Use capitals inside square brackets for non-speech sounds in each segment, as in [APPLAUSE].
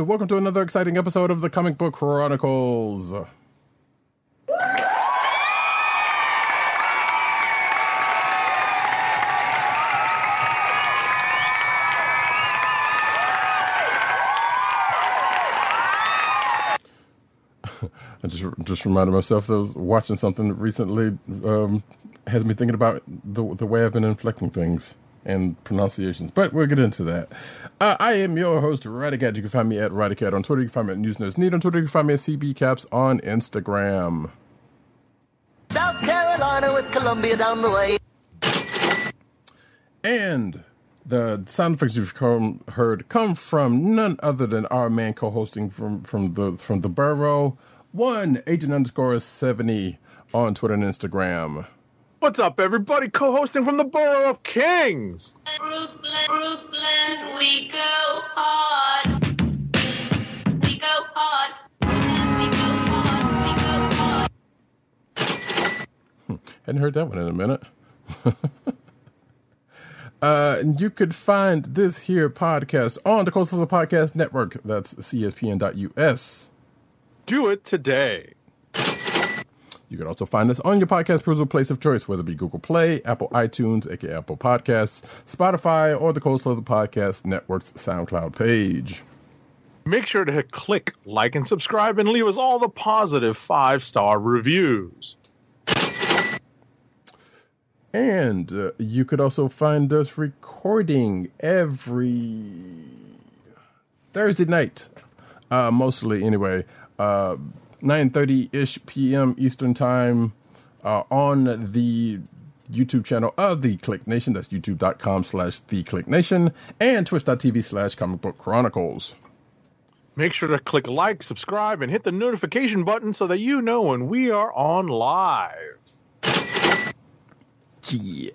And welcome to another exciting episode of the Comic Book Chronicles. [LAUGHS] I just just reminded myself that I was watching something recently. Um, has me thinking about the the way I've been inflecting things and pronunciations, but we'll get into that. Uh, I am your host, Roddykat. You can find me at Roddykat on Twitter. You can find me at News Nerds Need on Twitter. You can find me at CB Caps on Instagram. South Carolina with Columbia down the way. And the sound effects you've come, heard come from none other than our man co-hosting from from the from the borough, one agent underscore seventy on Twitter and Instagram. What's up, everybody? Co-hosting from the Borough of Kings. Brooklyn, Brooklyn, we go hard. We go hard. Brooklyn, we go hard. We go hard. Hadn't heard that one in a minute. [LAUGHS] uh, and you could find this here podcast on the Coastal Podcast Network. That's cspn.us. Do it today. You can also find us on your podcast perusal place of choice, whether it be Google Play, Apple iTunes, aka Apple Podcasts, Spotify, or the Coastal of the Podcast Network's SoundCloud page. Make sure to click, like, and subscribe, and leave us all the positive five star reviews. And uh, you could also find us recording every Thursday night, uh, mostly anyway, uh, 9.30ish p.m. Eastern Time uh, on the YouTube channel of The Kliq Nation. That's youtube.com slash The Kliq Nation and twitch.tv slash Comic Book Chronicles. Make sure to click like, subscribe, and hit the notification button so that you know when we are on live. Yeah.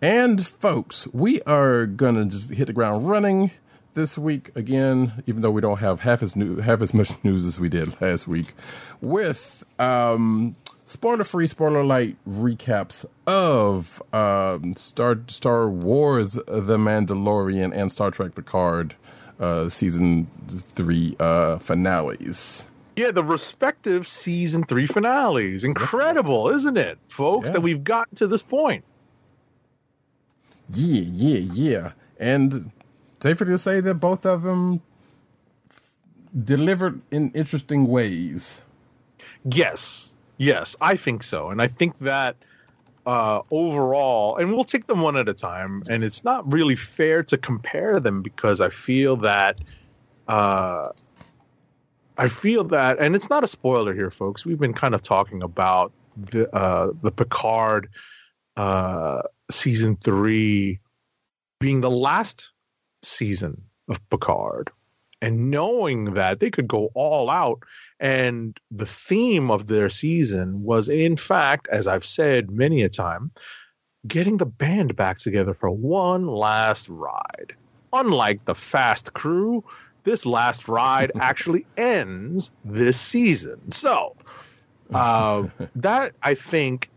And folks, we are gonna just hit the ground running this week again, even though we don't have half as new half as much [LAUGHS] news as we did last week, with um spoiler free, spoiler light recaps of um Star Star Wars The Mandalorian and Star Trek Picard uh season three uh finales. Yeah, the respective season three finales. Incredible, isn't it, folks, Yeah. that we've gotten to this point? Yeah, yeah, yeah. And safer to say that both of them delivered in interesting ways. Yes, yes, I think so, and I think that uh, overall, and we'll take them one at a time. And it's not really fair to compare them because I feel that, uh, I feel that, and it's not a spoiler here, folks. We've been kind of talking about the uh, the Picard uh, season three being the last season of Picard, and knowing that they could go all out and the theme of their season was, in fact, as I've said many a time, getting the band back together for one last ride. Unlike the Fast Crew, this last ride [LAUGHS] actually ends this season. So, [LAUGHS] uh, that I think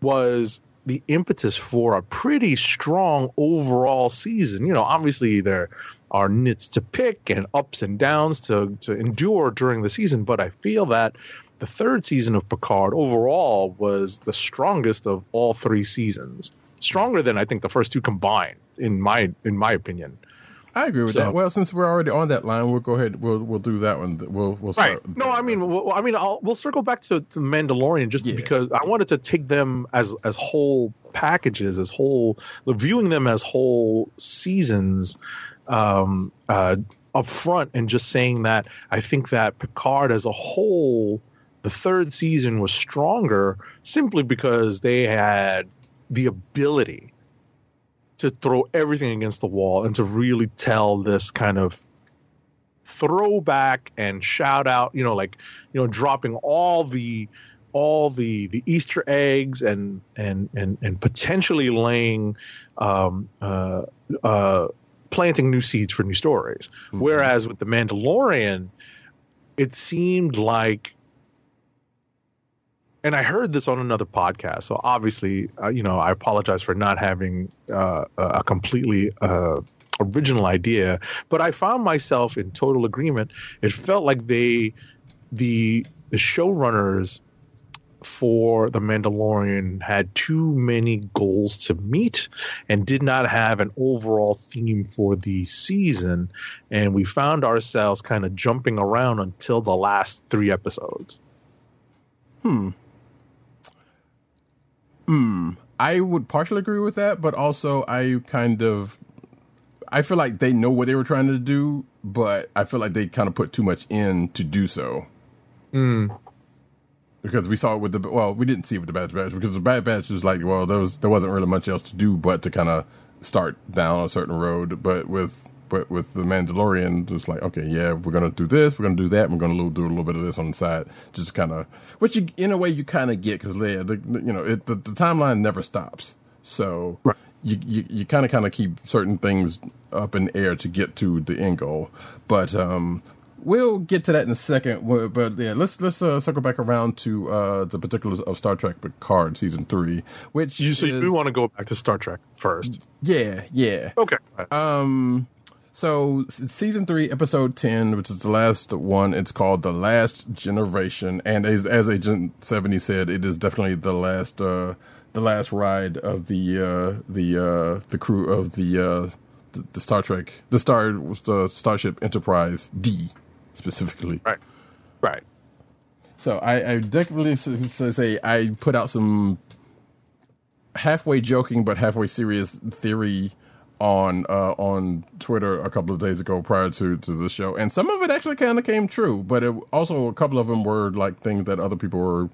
was the impetus for a pretty strong overall season. You know, obviously there are nits to pick and ups and downs to to endure during the season, but I feel that the third season of Picard overall was the strongest of all three seasons. Stronger than I think the first two combined, in my in my opinion. I agree with So- that. Well, since we're already on that line, we'll go ahead. We'll we'll do that one. We'll we'll Right. start. No, I mean, well, I mean, I'll, we'll circle back to, to Mandalorian just Yeah. because I wanted to take them as as whole packages, as whole viewing them as whole seasons. um, uh, up front and just saying that I think that Picard as a whole, the third season was stronger simply because they had the ability to throw everything against the wall and to really tell this kind of throwback and shout out, you know, like, you know, dropping all the all the the Easter eggs and and and and potentially laying um, uh, uh, planting new seeds for new stories. Whereas with the Mandalorian, it seemed like, and I heard this on another podcast. So obviously, uh, you know, I apologize for not having uh, a completely uh, original idea, but I found myself in total agreement. It felt like they, the the showrunners for the Mandalorian had too many goals to meet and did not have an overall theme for the season. And we found ourselves kind of jumping around until the last three episodes. Hmm. I would partially agree with that, but also I kind of I feel like they know what they were trying to do, but I feel like they kind of put too much in to do so. Hmm. Because we saw it with the well, we didn't see it with the Bad Batch because the Bad Batch was like, well, there was there wasn't really much else to do but to kind of start down a certain road. But with but with the Mandalorian, it's like, okay, yeah, we're gonna do this, we're gonna do that, we're gonna do a little bit of this on the side, just kind of, which you in a way you kind of get because yeah, the, the- you know, it, the, the timeline never stops, so Right. you you, you kind of kind of keep certain things up in air to get to the end goal, but um. We'll get to that in a second, but yeah, let's let's uh, circle back around to uh, the particulars of Star Trek Picard season three, which You, so you is- do want to go back to Star Trek first. yeah, yeah. Okay. Um, so season three, episode ten, which is the last one, it's called "The Last Generation," and as, as Agent Seventy said, it is definitely the last, uh, the last ride of the uh, the uh, the crew of the, uh, the the Star Trek, the Star was the Starship Enterprise D specifically. right. Right. So I, I definitely say I put out some halfway joking but halfway serious theory on uh, on Twitter a couple of days ago prior to to the show, and some of it actually kind of came true, but it, also a couple of them were like things that other people were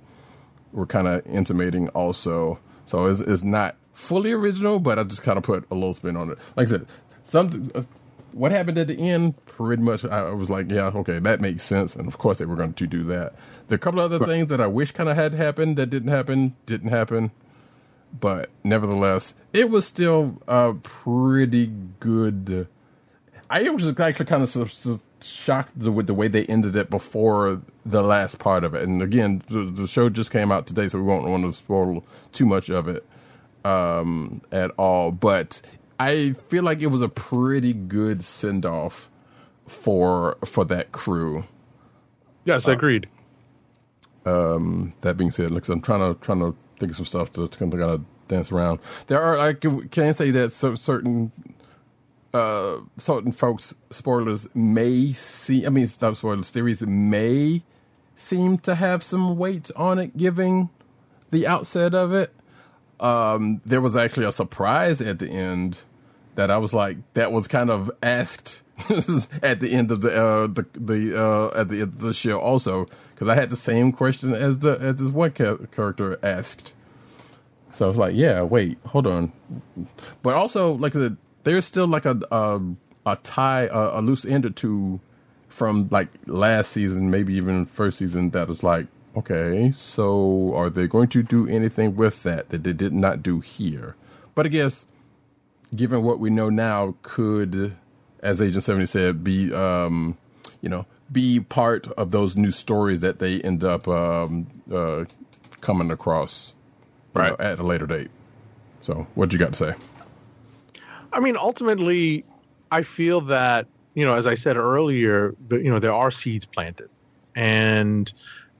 were kind of intimating also. So it's, it's not fully original, but I just kind of put a little spin on it. Like I said, something. Uh, what happened at the end? Pretty much, I was like, yeah, okay, that makes sense. And of course, they were going to do that. There are a couple other things that I wish kind of had happened that didn't happen. Didn't happen but nevertheless, it was still a pretty good. I was actually kind of shocked with the way they ended it before the last part of it. And again, the, the show just came out today, so we won't want to spoil too much of it um, at all. But I feel like it was a pretty good send off for for that crew. Yes, agreed. that being said, like I'm trying to trying to think of some stuff to, to kind of dance around. There are I can, can say that so, certain uh certain folks spoilers may see. I mean, not spoilers. Theories may seem to have some weight on it, giving the outset of it. Um, there was actually a surprise at the end that I was like, that was kind of asked [LAUGHS] at the end of the uh, the the uh, at the end of the show also because I had the same question as the as this one ca- character asked. So I was like, yeah, wait, hold on, but also like I said, there's still like a a, a tie a, a loose end or two from like last season, maybe even first season that was like, okay, so are they going to do anything with that that they did not do here? But I guess given what we know now, could, as Agent Seventy said, be um, you know, be part of those new stories that they end up um, uh, coming across, you know, Right. at a later date. So, what you got to say? I mean, ultimately, I feel that you know, as I said earlier, the, you know, there are seeds planted, and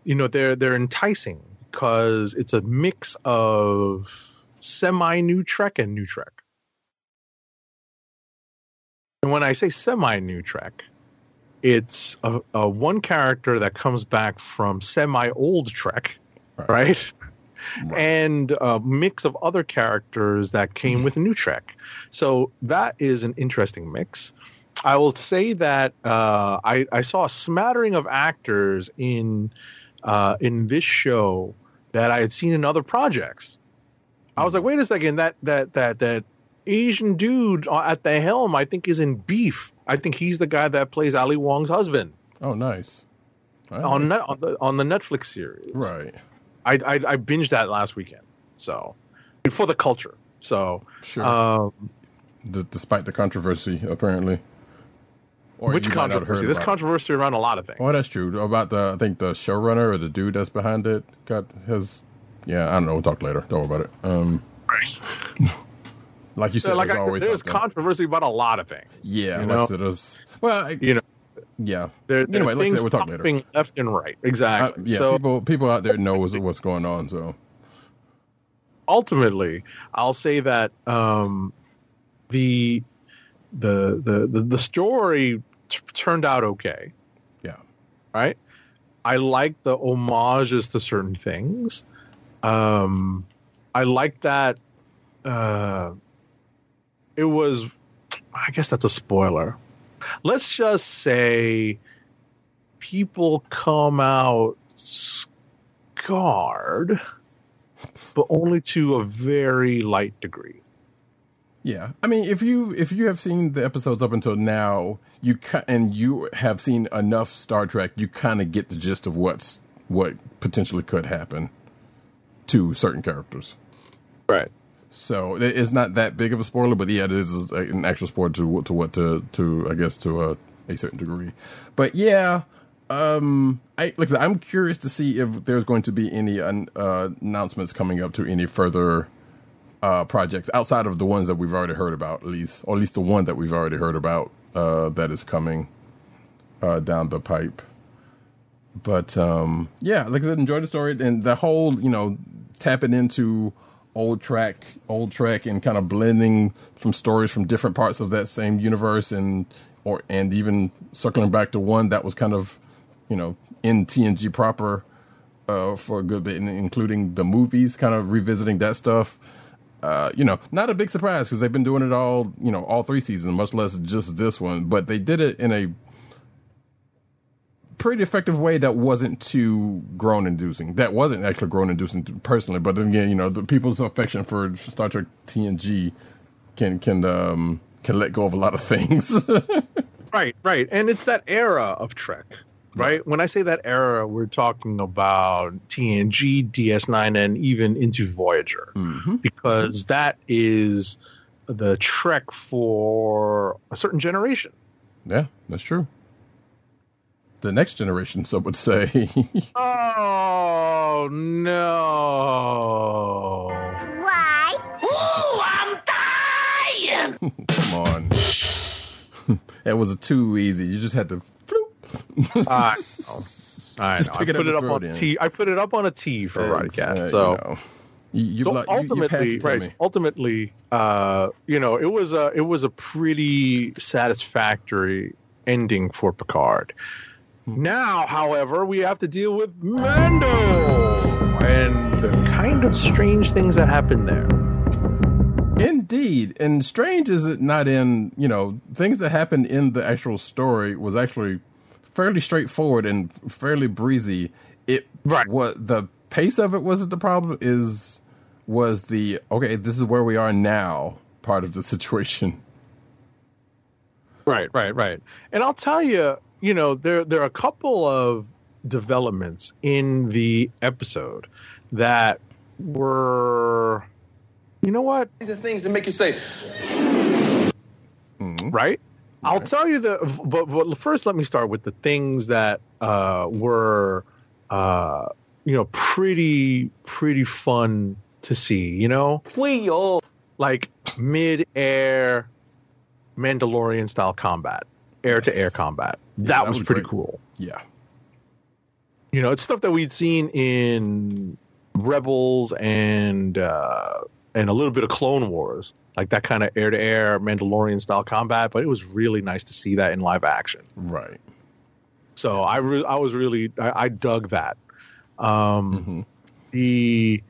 you know, they're they're enticing because it's a mix of semi new Trek and new Trek. And when I say semi new Trek, it's a, a one character that comes back from semi old Trek, right? and a mix of other characters that came with New Trek. So that is an interesting mix. I will say that uh, I, I saw a smattering of actors in uh, in this show that I had seen in other projects. I was like, wait a second, that that that that Asian dude at the helm, I think, is in Beef. I think he's the guy that plays Ali Wong's husband Oh, nice. All on right. net, on the on the Netflix series. right. I, I I binged that last weekend. So for the culture. So Sure. um, D- despite the controversy, apparently. Or which you might not have controversy? heard There's controversy around a lot of things. Oh, that's true. About the, I think the showrunner or the dude that's behind it got his. Yeah, I don't know. We'll talk later. Don't worry about it. Um, [LAUGHS] like you said, So, like there's I, always there's something. controversy about a lot of things. Yeah, you know? There's. Well, I, You know, yeah. there, there anyway, are like I said, we'll talk later. left and right. Uh, Exactly. yeah, so people people out there know what's, what's going on. So ultimately, I'll say that um, the, the the the the story t- turned out okay. yeah, right? I like the homages to certain things. Um, I like that. Uh, it was, I guess that's a spoiler. Let's just say people come out scarred, but only to a very light degree. yeah. I mean, if you if you have seen the episodes up until now, you ca- and you have seen enough Star Trek, you kind of get the gist of what's what potentially could happen to certain characters. Right. So it's not that big of a spoiler, but yeah, it is an actual spoiler to to what to to I guess to a, a certain degree. But yeah, um, I like I said, I'm curious to see if there's going to be any uh, announcements coming up to any further uh, projects outside of the ones that we've already heard about, at least, or at least the one that we've already heard about uh, that is coming uh, down the pipe. But um, yeah, like I said, enjoy the story and the whole, you know, tapping into old Trek, old Trek, and kind of blending from stories from different parts of that same universe, and or and even circling back to one that was kind of, you know, in TNG proper uh, for a good bit, including the movies, kind of revisiting that stuff. Uh, you know, not a big surprise because they've been doing it all, you know, all three seasons, much less just this one. But they did it in a pretty effective way that wasn't too groan inducing. That wasn't actually groan inducing personally, but then again, you know, the people's affection for Star Trek TNG can can um can let go of a lot of things. [LAUGHS] Right, right. And it's that era of Trek, right? When I say that era, we're talking about TNG, DS9, and even into Voyager, because that is the Trek for a certain generation. yeah, that's true. The next generation, some would say. [LAUGHS] Oh, no. Why? Ooh, I'm dying! [LAUGHS] Come on. [LAUGHS] it was too easy. You just had to. floop. I know. I Just know. I pick it up put it up on it a in. T. I put it up on a T for Uh, Rodcat. you So. know. you, you, so blo- you- you ultimately, right? Ultimately, uh, you know, it was a it was a pretty satisfactory ending for Picard. Hmm. Now, however, we have to deal with Mando and the kind of strange things that happen there. Indeed, and strange is it not in you know things that happened in the actual story was actually fairly straightforward and fairly breezy. It Right. what the pace of it wasn't the problem is was the okay this is where we are now part of the [LAUGHS] situation. Right, right, right. And I'll tell you, you know, there there are a couple of developments in the episode that were, you know what, These are things that make you say, right? I'll tell you the, but, but first, let me start with the things that uh, were, uh, you know, pretty pretty fun to see. You know, like mid-air Mandalorian style combat, air to air combat. That, that was, was pretty great. cool. Yeah, You know, it's stuff that we'd seen in Rebels and uh, and a little bit of Clone Wars, like that kind of air to air Mandalorian style combat. But it was really nice to see that in live action. right. So I re- I was really I, I dug that. Um, Mhm. The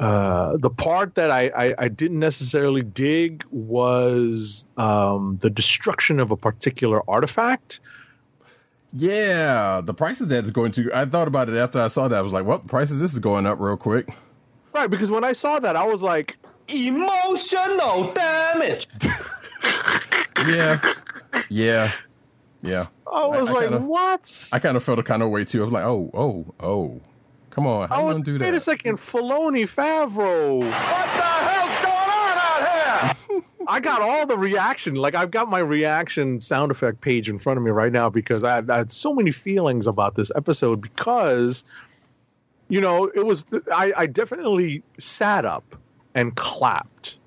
uh, the part that I, I, I didn't necessarily dig was um, the destruction of a particular artifact. Yeah, the prices that's going to. I thought about it after I saw that. I was like, well, prices this is going up real quick. Right, because when I saw that, I was like, Emotional damage. [LAUGHS] Yeah, yeah, yeah. I was I like, kinda- what? I kind of felt a kind of way too. I was like, oh, oh, oh, come on, how I was gonna do wait a that? second, Filoni Favreau. What the hell's going on out here? I got all the reaction. Like I've got my reaction sound effect page in front of me right now because I had, I had so many feelings about this episode because, you know, it was I, I definitely sat up and clapped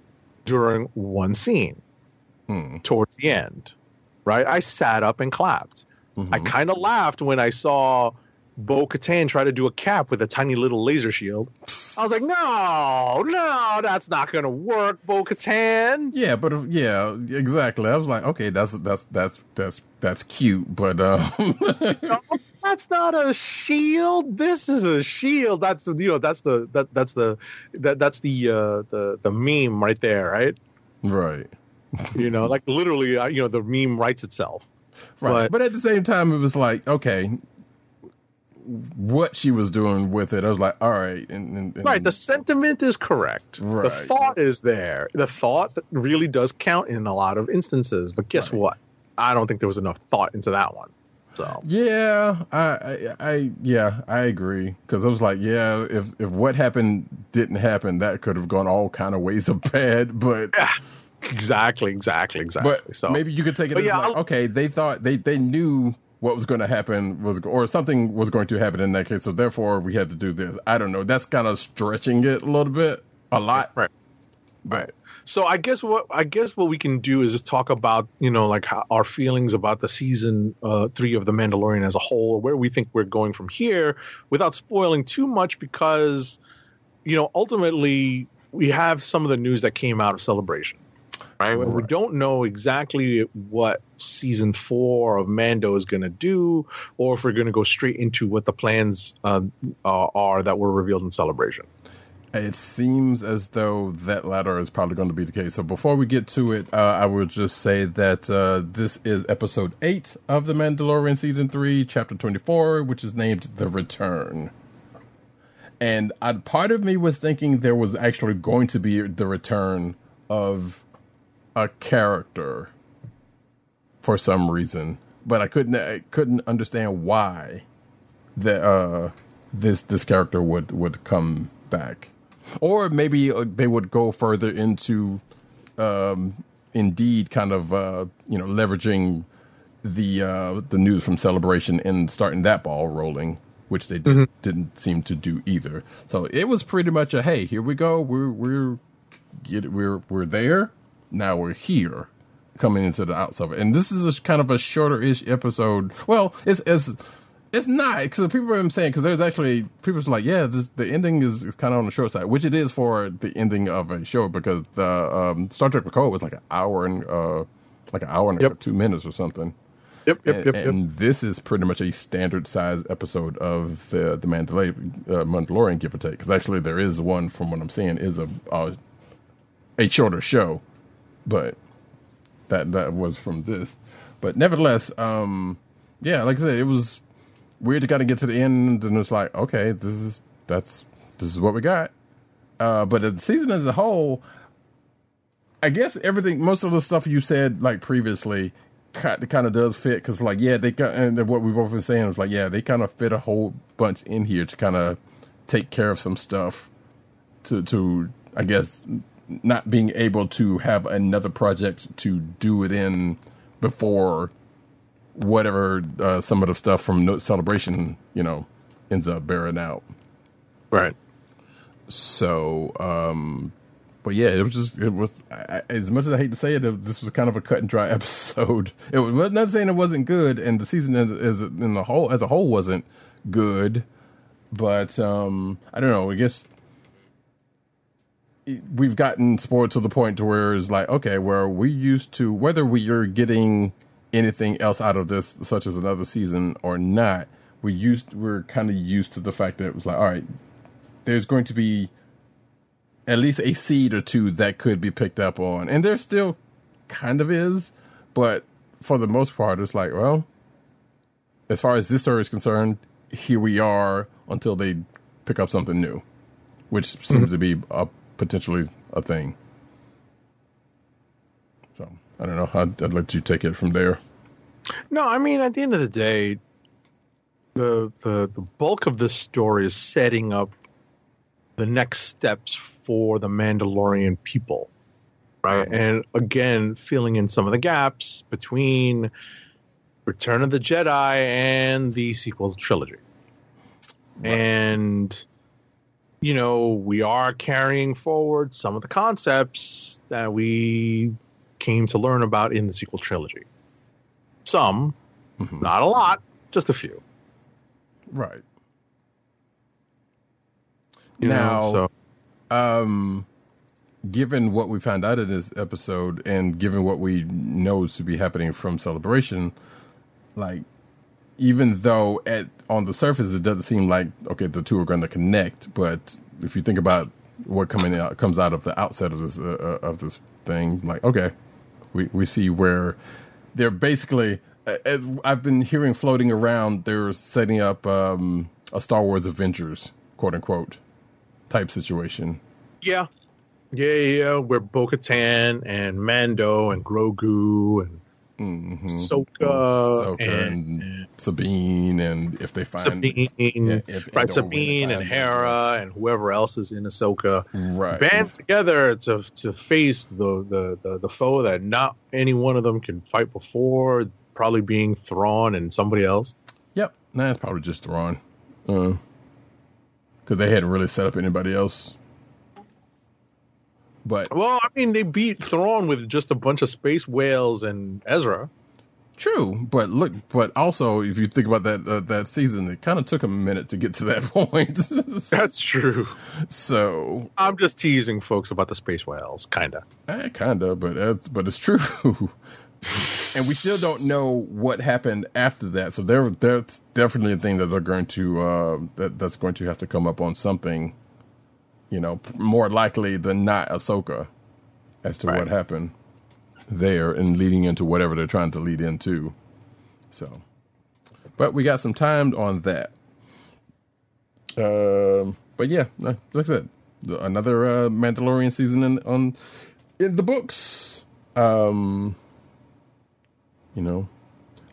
during one scene Hmm. towards the end. Right, I sat up and clapped. I kind of laughed when I saw Bo Katan try to do a cap with a tiny little laser shield. I was like, no, no, that's not going to work, Bo Katan. Yeah, but if- yeah, exactly. I was like, okay, that's that's that's that's that's cute, but um, [LAUGHS] That's not a shield. This is a shield. That's the you know that's the that that's the that that's the uh the the meme right there, right? right, You know, like literally, uh, you know, the meme writes itself. right. But- But, at the same time, it was like, okay, what she was doing with it, I was like, all right, and, and, and Right. The sentiment is correct. The thought is there. The thought really does count in a lot of instances. But guess Right. what? I don't think there was enough thought into that one. So Yeah, I, I, I yeah, I agree. Because I was like, yeah, if if what happened didn't happen, that could have gone all kind of ways of bad. But [LAUGHS] exactly, exactly, exactly. but so maybe you could take it But as yeah, like, I'll- okay, they thought they they knew what was going to happen was or something was going to happen in that case, so therefore we had to do this. I don't know. That's kind of stretching it a little bit, a lot. Right. Right. So I guess what I guess what we can do is just talk about you know like how, our feelings about the season uh, three of the Mandalorian as a whole, or where we think we're going from here, without spoiling too much, because you know ultimately we have some of the news that came out of Celebration, right? We don't know exactly what season four of Mando is going to do, or if we're going to go straight into what the plans uh, uh, are that were revealed in Celebration. It seems as though that latter is probably going to be the case. So before we get to it, uh, I would just say that uh, this is episode eight of The Mandalorian season three, chapter twenty-four, which is named "The Return." And I, part of me was thinking there was actually going to be the return of a character for some reason, but I couldn't I couldn't understand why that uh, this this character would would come back, or maybe uh, they would go further into um, indeed kind of uh, you know leveraging the uh, the news from celebration and starting that ball rolling, which they did, didn't seem to do either. So it was pretty much a hey, here we go, we're we're get we're we're there now we're here coming into the outs of it and this is a kind of a shorter-ish episode well it's it's it's not because the people are saying because there's actually people are like yeah this the ending is, is kind of on the short side which it is for the ending of a show because the um, star trek Picard was like an hour and uh like an hour and Yep. two minutes or something Yep, yep, and, yep, yep. and this is pretty much a standard size episode of the the Mandalorian, uh, Mandalorian give or take. Because actually, there is one from what I'm seeing is a, a a shorter show, but that that was from this. But nevertheless, um, yeah, like I said, it was weird to kind of get to the end, and it's like, okay, this is that's this is what we got. Uh, but the season as a whole, I guess everything, most of the stuff you said like previously, kind of does fit because like yeah, they got and what we've both been saying was like yeah, they kind of fit a whole bunch in here to kind of take care of some stuff to to I guess not being able to have another project to do it in before whatever uh, some of the stuff from no celebration you know ends up bearing out Right. so um but yeah it was just it was I, I- as much as i hate to say it, it this was kind of a cut and dry [LAUGHS] episode it was not saying it wasn't good and the season as, as in the whole as a whole wasn't good but um i don't know i guess we've gotten sports to the point to where it's like okay where we used to whether we are getting anything else out of this such as another season or not we used we're kind of used to the fact that it was like all right there's going to be at least a seed or two that could be picked up on, and there still kind of is, but for the most part, it's like, well, as far as this story is concerned, here we are until they pick up something new, which seems mm-hmm. to be a, potentially a thing. So I don't know. I'd, I'd let you take it from there. No, I mean, at the end of the day, the the the bulk of this story is setting up the next steps for the Mandalorian people, right? And again, filling in some of the gaps between Return of the Jedi and the sequel trilogy. And you know, we are carrying forward some of the concepts that we came to learn about in the sequel trilogy. Some, Mhm. not a lot, just a few. Right. You Now- know, so Um, given what we found out in this episode, and given what we know to be happening from Celebration, like even though at on the surface it doesn't seem like okay the two are going to connect, but if you think about what coming out comes out of the outset of this uh, uh, of this thing, like okay, we we see where they're basically. uh, uh, I've been hearing floating around. They're setting up um, a Star Wars Avengers, quote unquote, type situation. yeah, yeah, yeah, yeah. Where Bo-Katan and Mando and Grogu and Mm-hmm. Ahsoka, Ahsoka and, and, Sabine, and if they find Sabine, Yeah, if- right? Sabine and Hera and whoever else is in Ahsoka. right, band together to to face the, the the the foe that not any one of them can fight before, probably being Thrawn and somebody else. Yep, nah, it's probably just Thrawn, because they hadn't really set up anybody else. But Well, I mean, they beat Thrawn with just a bunch of space whales and Ezra. true, but look, but also if you think about that uh, that season, it kind of took a minute to get to that [LAUGHS] point. [LAUGHS] That's true. so, I'm just teasing folks about the space whales, kinda. eh, kind of, but it's, but it's true. [LAUGHS] and we still don't know what happened after that. So there, that's definitely a thing that they're going to uh, that that's going to have to come up on something. You know, more likely than not, Ahsoka, as to what happened there and leading into whatever they're trying to lead into. So, but we got some time on that. Um, but yeah, like I said, another uh, Mandalorian season in on in the books. Um, you know,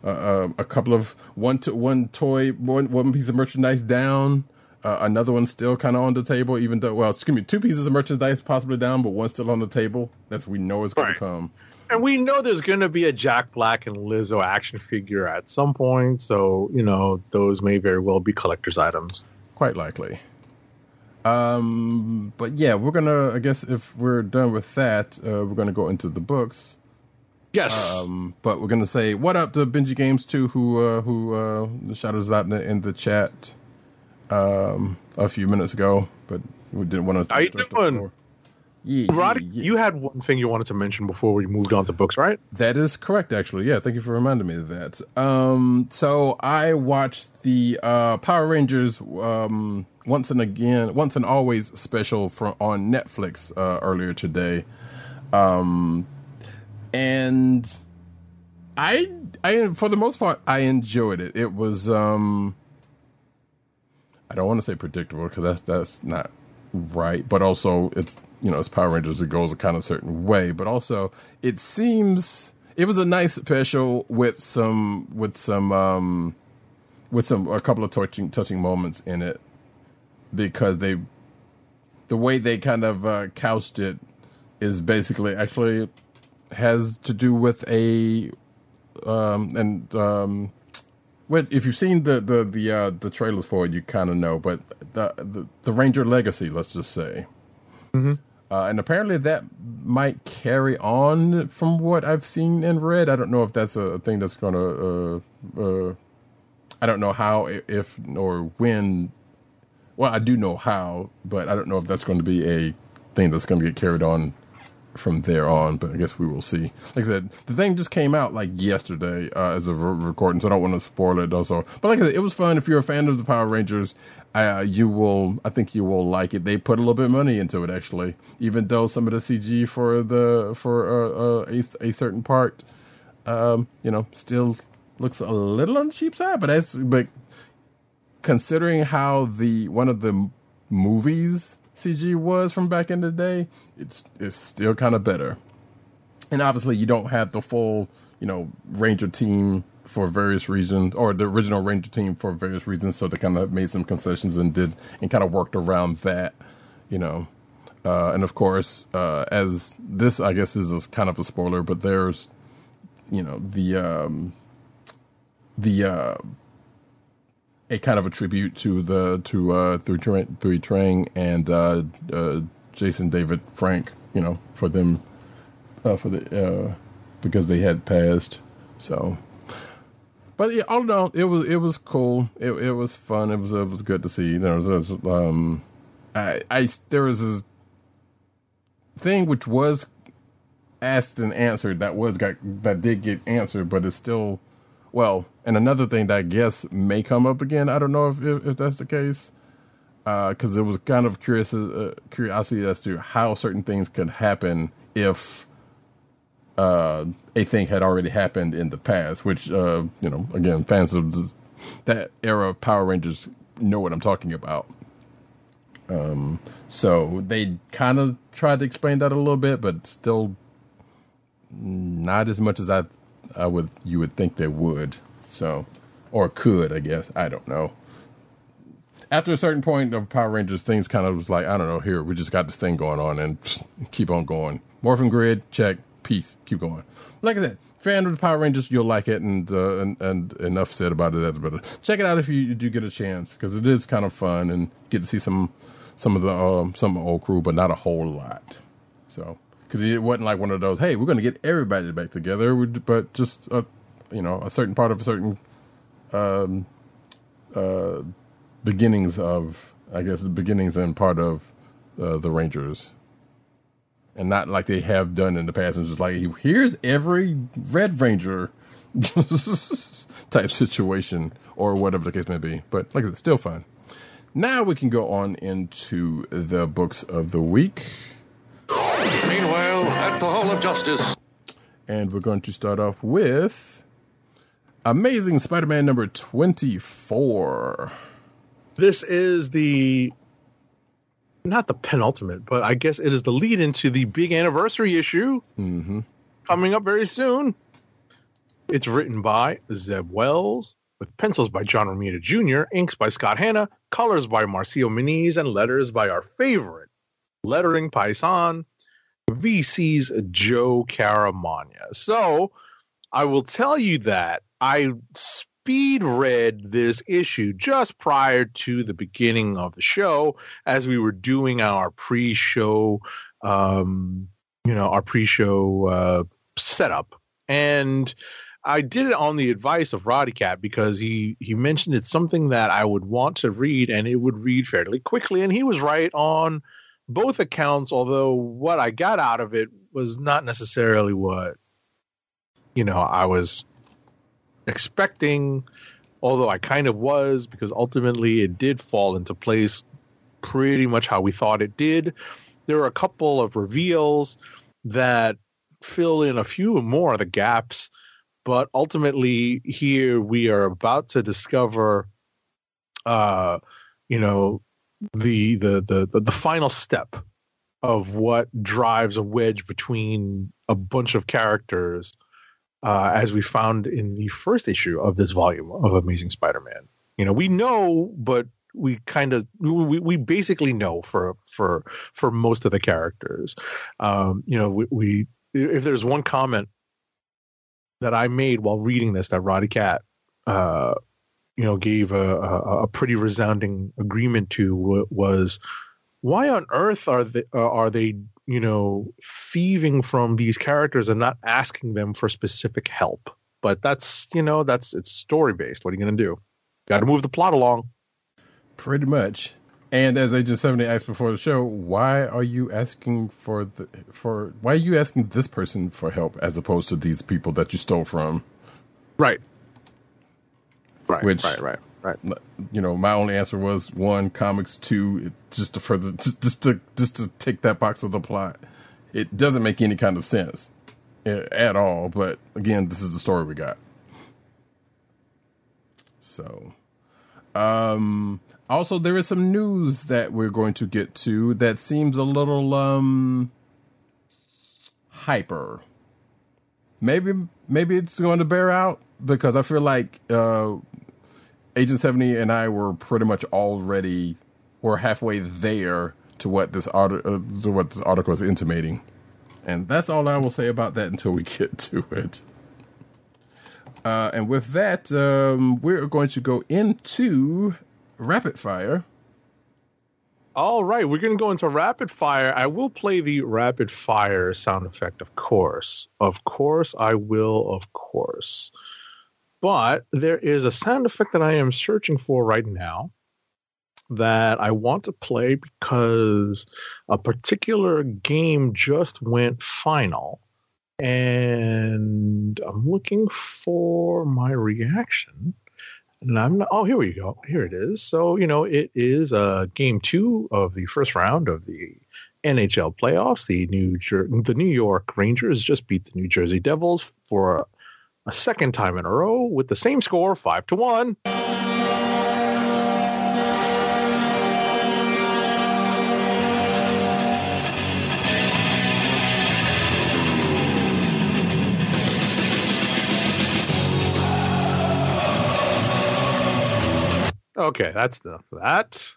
uh, uh, a couple of one to one toy, one one piece of merchandise down. Uh, another one still kind of on the table, even though, well, excuse me, two pieces of merchandise possibly down, but one still on the table. That's we know is going Right. to come. And we know there's going to be a Jack Black and Lizzo action figure at some point, so you know those may very well be collector's items. Quite likely. Um, but yeah, we're gonna. I guess if we're done with that, uh, we're gonna go into the books. Yes. Um, but we're gonna say what up to Benji Games too, who uh, who uh, shouted us out in the, in the chat um, a few minutes ago, but we didn't want to. How you doing? Yeah, Roddy, yeah. you had one thing you wanted to mention before we moved on to books, right? That is correct, actually. Yeah, thank you for reminding me of that. Um, so I watched the uh, Power Rangers um, once and again, once and always special from on Netflix uh, earlier today, um, and I, I for the most part, I enjoyed it. It was, um, I don't want to say predictable because that's that's not right, but also it's you know it's Power Rangers. It goes a kind of certain way, but also it seems it was a nice special with some with some um with some a couple of touching touching moments in it because they the way they kind of uh, couched it is basically actually has to do with a um and um what if you've seen the the the uh, the trailers for it, you kind of know. But the, the the Ranger Legacy, let's just say, uh, and apparently that might carry on from what I've seen and read. I don't know if that's a thing that's going to. Uh, uh, I don't know how, if or when. Well, I do know how, but I don't know if that's going to be a thing that's going to get carried on from there on. But I guess we will see. Like I said, the thing just came out like yesterday uh, as of re- recording, so I don't want to spoil it. Also, but like I said, it was fun. If you're a fan of the Power Rangers, uh, you will. I think you will like it. They put a little bit of money into it actually, even though some of the CG for the for uh, uh, a, a certain part, um, you know, still looks a little on the cheap side. But that's but considering how the one of the movies CG was from back in the day, it's it's still kind of better. And obviously, you don't have the full, you know, Ranger team for various reasons, or the original Ranger team for various reasons. So they kind of made some concessions and did and kind of worked around that, you know. Uh, and of course, uh, as this, I guess, is a, kind of a spoiler, but there's, you know, the um, the uh, a kind of a tribute to the to uh Three Tra- Thuy Trang and uh, uh, Jason David Frank, you know, for them uh, for the uh, because they had passed. So, but yeah, all in all, it was it was cool. It it was fun. It was it was good to see. There was, was um, I I there was this thing which was asked and answered that was got that did get answered, but it's still well. And another thing that I guess may come up again. I don't know if if, if that's the case because it was kind of curious uh, curiosity as to how certain things could happen if uh, a thing had already happened in the past. Which uh, you know, again, fans of that era of Power Rangers know what I'm talking about. Um, so they kind of tried to explain that a little bit, but still not as much as I I would you would think they would. So or could, I guess. I don't know. After a certain point of Power Rangers, things kind of was like, I don't know, here, we just got this thing going on and pfft, [SNIFFS] keep on going. Morphin Grid, check, peace, keep going. Like I said, fan of the Power Rangers, you'll like it, and uh, and, and enough said about it. That's better. Check it out if you do get a chance, because it is kind of fun and get to see some some of the um, some of the old crew, but not a whole lot. So, because it wasn't like one of those, hey, we're going to get everybody back together, but just uh, you know a certain part of a certain um, uh, beginnings of, I guess, the beginnings and part of uh, the Rangers, and not like they have done in the past. And just like here's every Red Ranger [LAUGHS] type situation or whatever the case may be. But like I said, still fun. Now we can go on into the books of the week. Meanwhile, at the Hall of Justice. And we're going to start off with Amazing Spider Man number 24. This is the not the penultimate, but I guess it is the lead into the big anniversary issue Mm-hmm. coming up very soon. It's written by Zeb Wells with pencils by John Romita Jr., inks by Scott Hanna, colors by Marcio Menyz, and letters by our favorite lettering paisan, VC's Joe Caramagna. So I will tell you that I speed read this issue just prior to the beginning of the show as we were doing our pre-show um you know our pre-show uh setup. And I did it on the advice of Roddy Cat because he he mentioned it's something that I would want to read and it would read fairly quickly. And he was right on both accounts although what I got out of it was not necessarily what you know I was expecting although I kind of was because ultimately it did fall into place pretty much how we thought it did. There are a couple of reveals that fill in a few more of the gaps but ultimately here we are about to discover uh you know the the the the, the final step of what drives a wedge between a bunch of characters uh, as we found in the first issue of this volume of Amazing Spider-Man. You know, we know, but we kind of we, we basically know for for for most of the characters. Um, you know, we, we if there's one comment that I made while reading this that Roddy Cat, uh, you know, gave a, a, a pretty resounding agreement to was why on earth are they uh, are they you know thieving from these characters and not asking them for specific help? But that's you know that's it's story based. What are you going to do? Got to move the plot along. Pretty much. And as Agent Seventy asked before the show, why are you asking for the for why are you asking this person for help as opposed to these people that you stole from? Right. Right. Which- right. Right. Right. You know, my only answer was one comics, two just to further [LAUGHS] just, just to just to take that box of the plot. It doesn't make any kind of sense eh, at all. But again, this is the story we got. So, um, also there is some news that we're going to get to that seems a little um hyper. Maybe maybe it's going to bear out because I feel like uh Agent 70 and I were pretty much already or halfway there to what this uh, to what this article is intimating. And that's all I will say about that until we [LAUGHS] get to it. Uh, and with that, um, we're going to go into rapid fire. All right, we're going to go into rapid fire. I will play the rapid fire sound effect, of course. Of course, I will, of course. But there is a sound effect that I am searching for right now that I want to play because a particular game just went final. And I'm looking for my reaction. And I'm not, oh, here we go. Here it is. So, you know, it is uh, game two of the first round of the NHL playoffs. The New Jer- the New York Rangers just beat the New Jersey Devils for a, second time in a row with the same score, five to one. Okay, that's enough of that.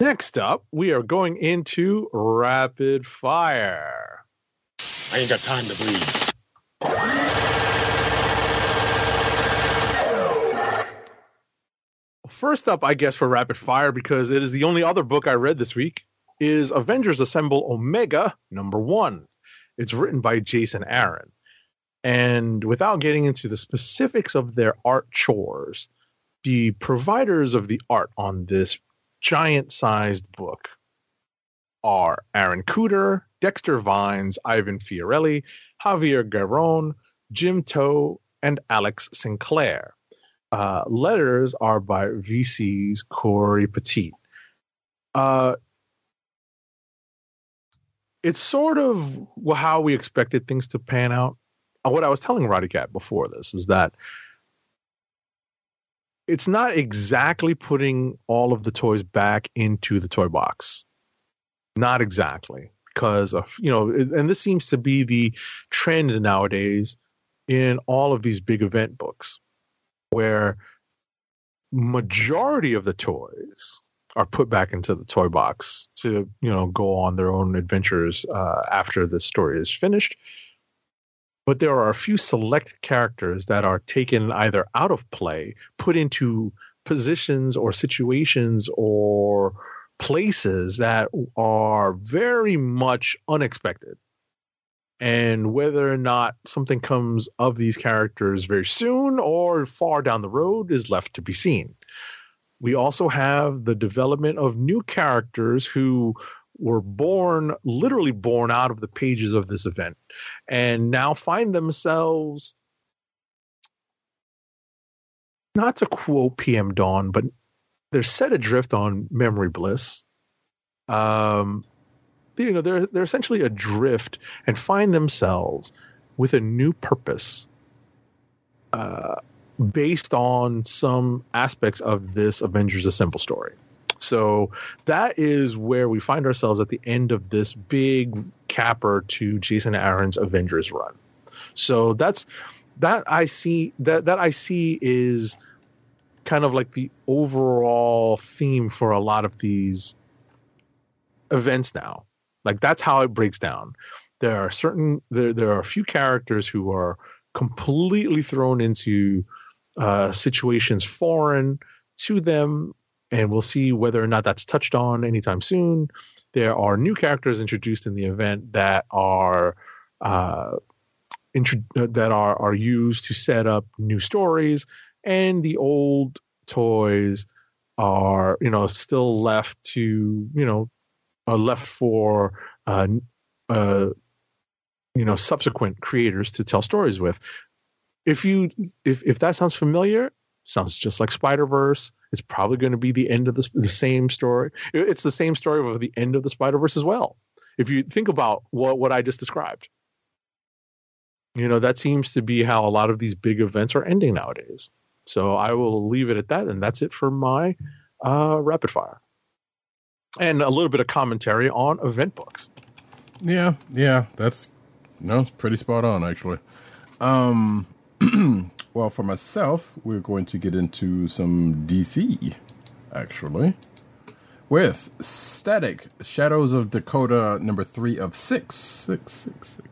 Next up, we are going into rapid fire. I ain't got time to bleed. First up, I guess, for rapid fire, because it is the only other book I read this week, is Avengers Assemble Omega number one. It's written by Jason Aaron. And without getting into the specifics of their art chores, the providers of the art on this giant sized book are Aaron Kuder, Dexter Vines, Ivan Fiorelli, Javier Garron, Jim Towe, and Alex Sinclair. Uh, letters are by VC's Cory Petit. Uh, it's sort of how we expected things to pan out. Uh, What I was telling Roddykat before this is that it's not exactly putting all of the toys back into the toy box. Not exactly, because of you know, and this seems to be the trend nowadays in all of these big event books, where majority of the toys are put back into the toy box to you know go on their own adventures uh, after the story is finished. But there are a few select characters that are taken either out of play, put into positions or situations or places that are very much unexpected. And whether or not something comes of these characters very soon or far down the road is left to be seen. We also have the development of new characters who were born, literally born out of the pages of this event, and now find themselves, not to quote PM Dawn, but they're set adrift on memory bliss. Um, you know, they're they're essentially adrift and find themselves with a new purpose, uh, based on some aspects of this Avengers Assemble story. So that is where we find ourselves at the end of this big capper to Jason Aaron's Avengers run. So that's that I see that that I see is kind of like the overall theme for a lot of these events now. Like that's how it breaks down. There are certain there there are a few characters who are completely thrown into uh, situations foreign to them, and we'll see whether or not that's touched on anytime soon. There are new characters introduced in the event that are uh, intro- that are are used to set up new stories, and the old toys are you know still left to you know uh, left for uh, uh, you know subsequent creators to tell stories with. If you if if that sounds familiar, sounds just like Spider Verse. It's probably going to be the end of the the same story. It's the same story of the end of the Spider Verse as well. If you think about what what I just described, you know that seems to be how a lot of these big events are ending nowadays. So I will leave it at that, and that's it for my uh, rapid fire, and a little bit of commentary on event books. Yeah, yeah, that's no, pretty spot on actually. Um, well, for myself, we're going to get into some DC actually with Static Shadows of Dakota number three of six, six, six, six.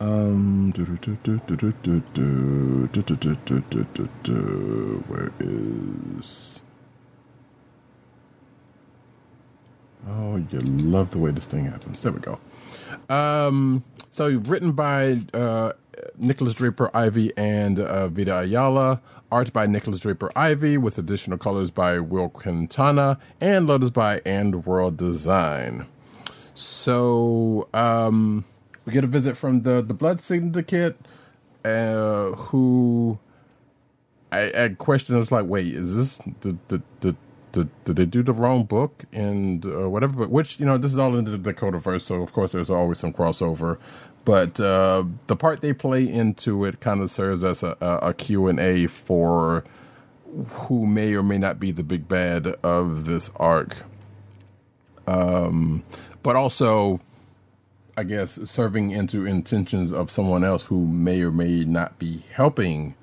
Um, do, do, Oh, you love the way this thing happens. There we go. Um, so written by uh, Nikolas Draper-Ivey and uh, Vita Ayala, art by Nikolas Draper-Ivey with additional colors by Will Quintana, and letters by And World Design. So um, we get a visit from the the Blood Syndicate, uh, who I, I questioned. I was like, "Wait, is this the the the did, did they do the wrong book and uh, whatever? But which you know, this is all in the Dakota verse, so of course there's always some crossover. But uh, the part they play into it kind of serves as a, Q and A for who may or may not be the big bad of this arc. Um, but also, I guess serving into intentions of someone else who may or may not be helping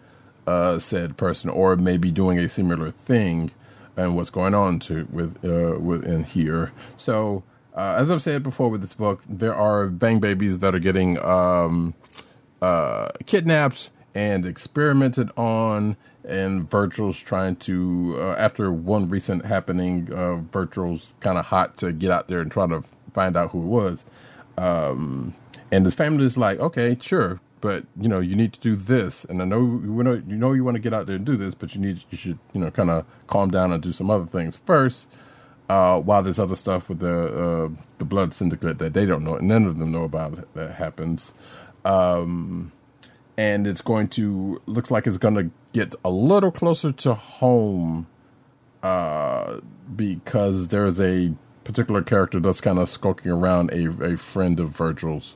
uh, said person, or maybe doing a similar thing, and what's going on to with uh, within here. So, uh, as I've said before with this book, there are bang babies that are getting um, uh, kidnapped and experimented on, and Virgil's trying to. Uh, after one recent happening, uh, Virgil's kind of hot to get out there and try to find out who it was. Um, and his family is like, okay, sure, but you know, you need to do this. And I know you know you know you want to get out there and do this, but you need you should you know kind of calm down and do some other things first. Uh, while there's other stuff with the uh, the blood syndicate that they don't know, none of them know about that happens. Um, and it's going to looks like it's going to get a little closer to home uh, because there's a particular character that's kind of skulking around a, a friend of Virgil's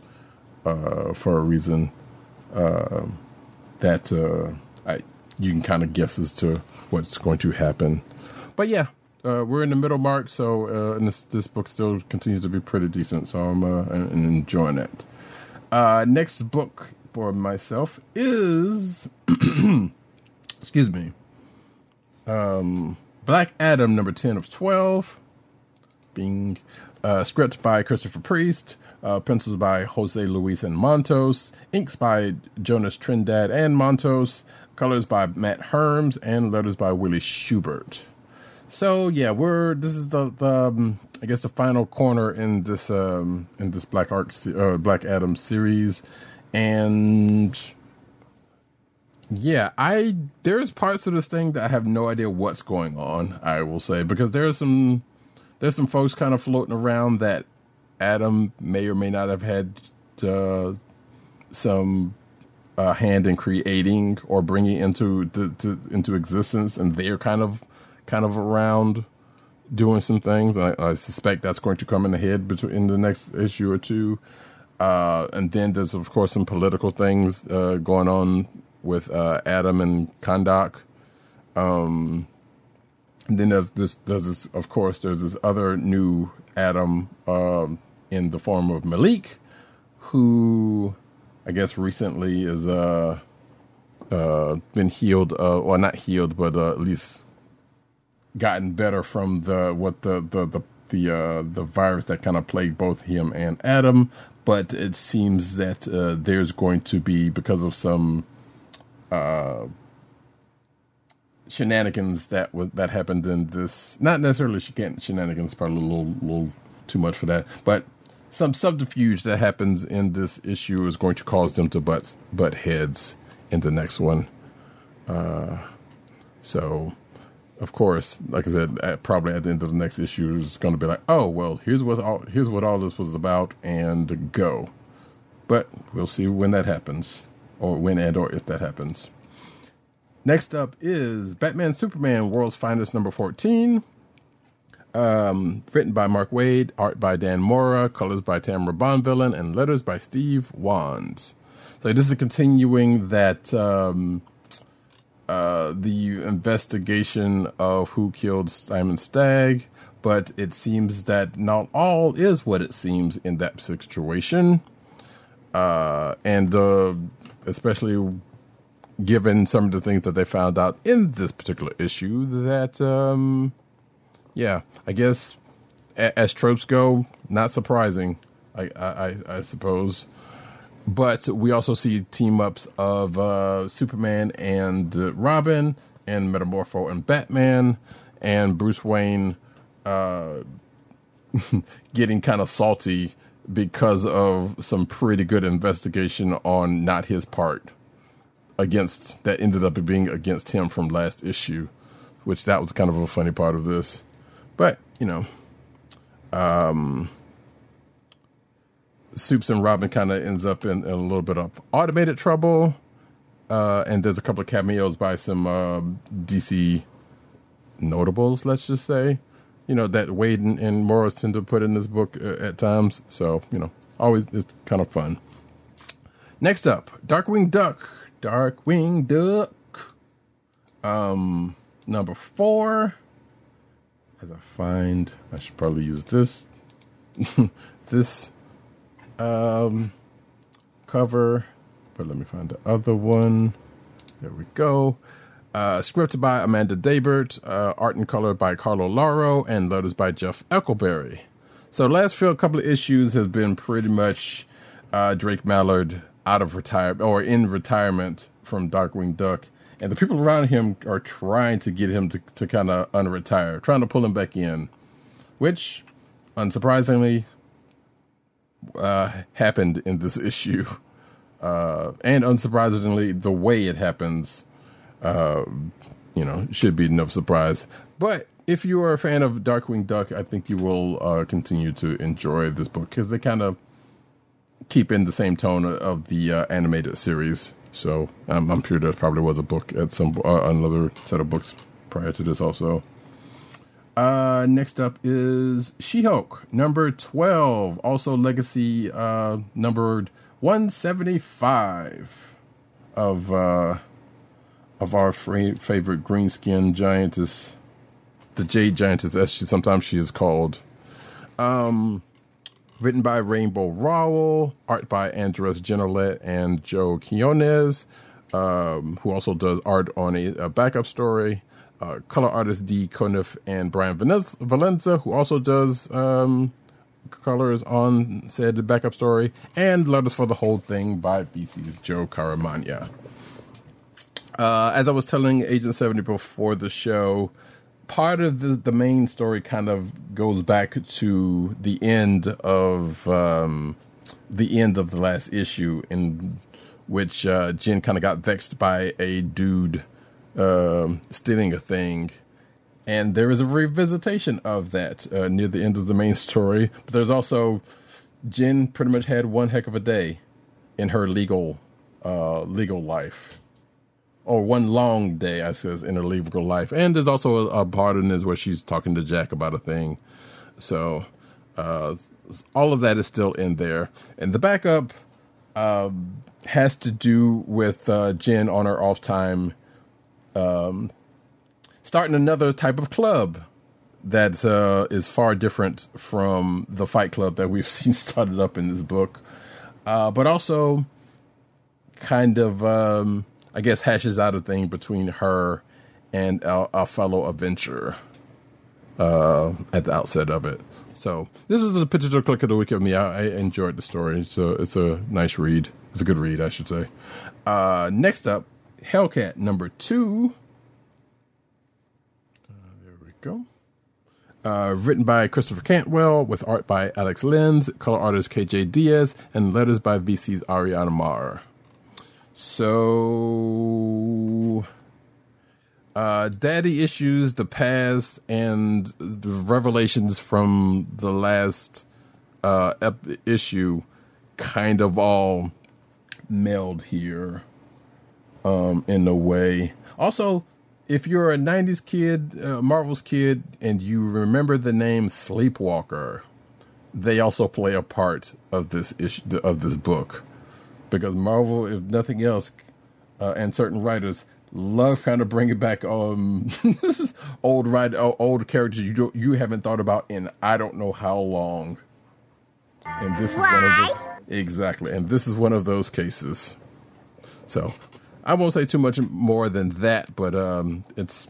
uh, for a reason uh, that uh, I, you can kind of guess as to what's going to happen. But yeah, uh, we're in the middle mark, so uh, and this this book still continues to be pretty decent, so I'm uh, enjoying it. Uh, next book for myself is, [CLEARS THROAT] excuse me, um, Black Adam number ten of twelve, being script by Christopher Priest, uh, pencils by Jose Luis and Montos, inks by Jonas Trindade and Montos, colors by Matt Herms, and letters by Willie Schubert. So yeah, we're this is the, the um, I guess the final corner in this um, in this Black Arc uh, Black Adam series, and yeah, I there's parts of this thing that I have no idea what's going on. I will say because there's some there's some folks kind of floating around that Adam may or may not have had uh, some uh, hand in creating or bringing into to, to, into existence, and they're kind of kind of around doing some things. I, I suspect that's going to come in the head between in the next issue or two. Uh, and then there's of course some political things uh, going on with uh, Adam and Kahndaq. Um, and then there's this, there's this, of course, there's this other new Adam um, in the form of Malik, who I guess recently is uh, uh, been healed, uh, or not healed, but uh, at least gotten better from the what the the the the, uh, the virus that kind of plagued both him and Adam. But it seems that uh, there's going to be because of some uh, shenanigans that was that happened in this. Not necessarily shen- shenanigans, probably a little little too much for that, but some subterfuge that happens in this issue is going to cause them to butt butt heads in the next one. Uh, so of course, like I said, at, probably at the end of the next issue, is going to be like, oh well, here's what all here's what all this was about, and go. But we'll see when that happens, or when and or if that happens. Next up is Batman Superman World's Finest number 14. Um, written by Mark Waid, art by Dan Mora, colors by Tamara Bonvillain, and letters by Steve Wands. So this is continuing that um, uh, the investigation of who killed Simon Stagg, but it seems that not all is what it seems in that situation. Uh, and uh, especially given some of the things that they found out in this particular issue, that, um, yeah, I guess as tropes go, not surprising, I, I, I- suppose. But we also see team ups of uh, Superman and Robin, and Metamorpho and Batman, and Bruce Wayne uh, [LAUGHS] getting kind of salty because of some pretty good investigation on not his part against that ended up being against him from last issue, which that was kind of a funny part of this. But you know, um, Soups and Robin kind of ends up in, in a little bit of automated trouble, uh, and there's a couple of cameos by some uh, DC notables, let's just say, you know that Waid and, and Morris tend to put in this book uh, at times. So you know, always it's kind of fun. Next up, Darkwing Duck. Darkwing Duck. Um, number four. As I find, I should probably use this. [LAUGHS] this um cover, but let me find the other one. There we go. Uh, scripted by Amanda Deibert, uh, art and color by Carlo Lauro, and letters by Jeff Eckleberry. So, last few couple of issues has been pretty much uh, Drake Mallard out of retirement or in retirement from Darkwing Duck, and the people around him are trying to get him to, to kind of unretire, trying to pull him back in, which, unsurprisingly, uh, happened in this [LAUGHS] issue. Uh, and unsurprisingly, the way it happens, uh, you know, should be no surprise. But if you are a fan of Darkwing Duck, I think you will uh, continue to enjoy this book because they kind of keep in the same tone of the uh, animated series. So I'm sure there probably was a book at some uh, another set of books prior to this also. Uh, next up is She Hulk, number 12, also legacy uh, numbered 175 of uh, of our favorite green skinned giantess, the Jade Giantess, as she sometimes she is called. Um, written by Rainbow Rowell, art by Andres Genolet and Joe Quinones, um, who also does art on a, a backup story. Uh, color artist Dee Cunniffe and Brian Valenza, who also does um, colors on said backup story, and letters for the whole thing by VC's Joe Caramagna. Uh, as I was telling Agent 70 before the show, part of the, the main story kind of goes back to the end of um, the end of the last issue, in which uh, Jen kind of got vexed by a dude um stealing a thing. And there is a revisitation of that uh, near the end of the main [LAUGHS] story. But there's also Jen pretty much had one heck of a day in her legal uh, legal life or one long day, I says, in her legal life. And there's also a, a part in this where she's talking to Jack about a thing. So uh, all of that is still in there. And the backup um, has to do with uh, Jen on her off time um, starting another type of club that uh, is far different from the Fight Club that we've [LAUGHS] seen started up in this book, uh, but also kind of, um, I guess, hashes out a thing between her and a fellow adventurer uh, at the outset of it. So this was the particular Kliq of the week of me. I, I enjoyed the story. So it's a nice read. It's a good read, I should say. Uh, next up, Hellcat number two. Uh, there we go. Uh, written by Christopher Cantwell with art by Alex Lins, color artist KJ Diaz, and letters by VC's Ariana Maher. So uh, daddy issues, the past, and the revelations from the last uh, ep- issue kind of all meld here um, in a way. Also, if you're a 90s kid, uh, Marvel's kid, and you remember the name Sleepwalker, they also play a part of this issue of this book because Marvel, if nothing else, uh, and certain writers love kind of bringing back um [LAUGHS] this is old write old characters you don't, you haven't thought about in I don't know how long. And this is one of those exactly, and this is one of those cases. So, I won't say too much more than that, but um, it's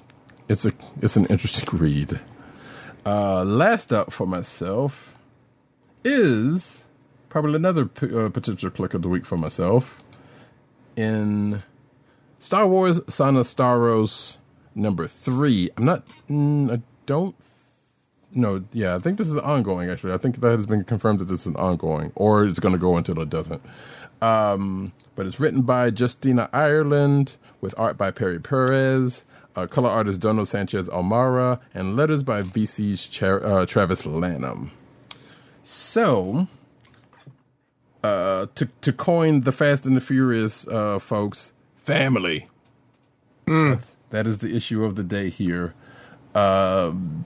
it's a it's an interesting read. Uh, last up for myself is probably another p- uh, potential Kliq of the week for myself in Star Wars Sana Starros number three. I'm not. Mm, I don't. No, yeah, I think this is ongoing. Actually, I think that has been confirmed that this is ongoing, or it's going to go until it doesn't. Um, but it's written by Justina Ireland with art by Pere Pérez, uh, color artist Dono Sanchez Almara, and letters by VC's Char- uh, Travis Lanham. So, uh, to to coin the Fast and the Furious uh, folks, family. That's- that is the issue of the day here. Um,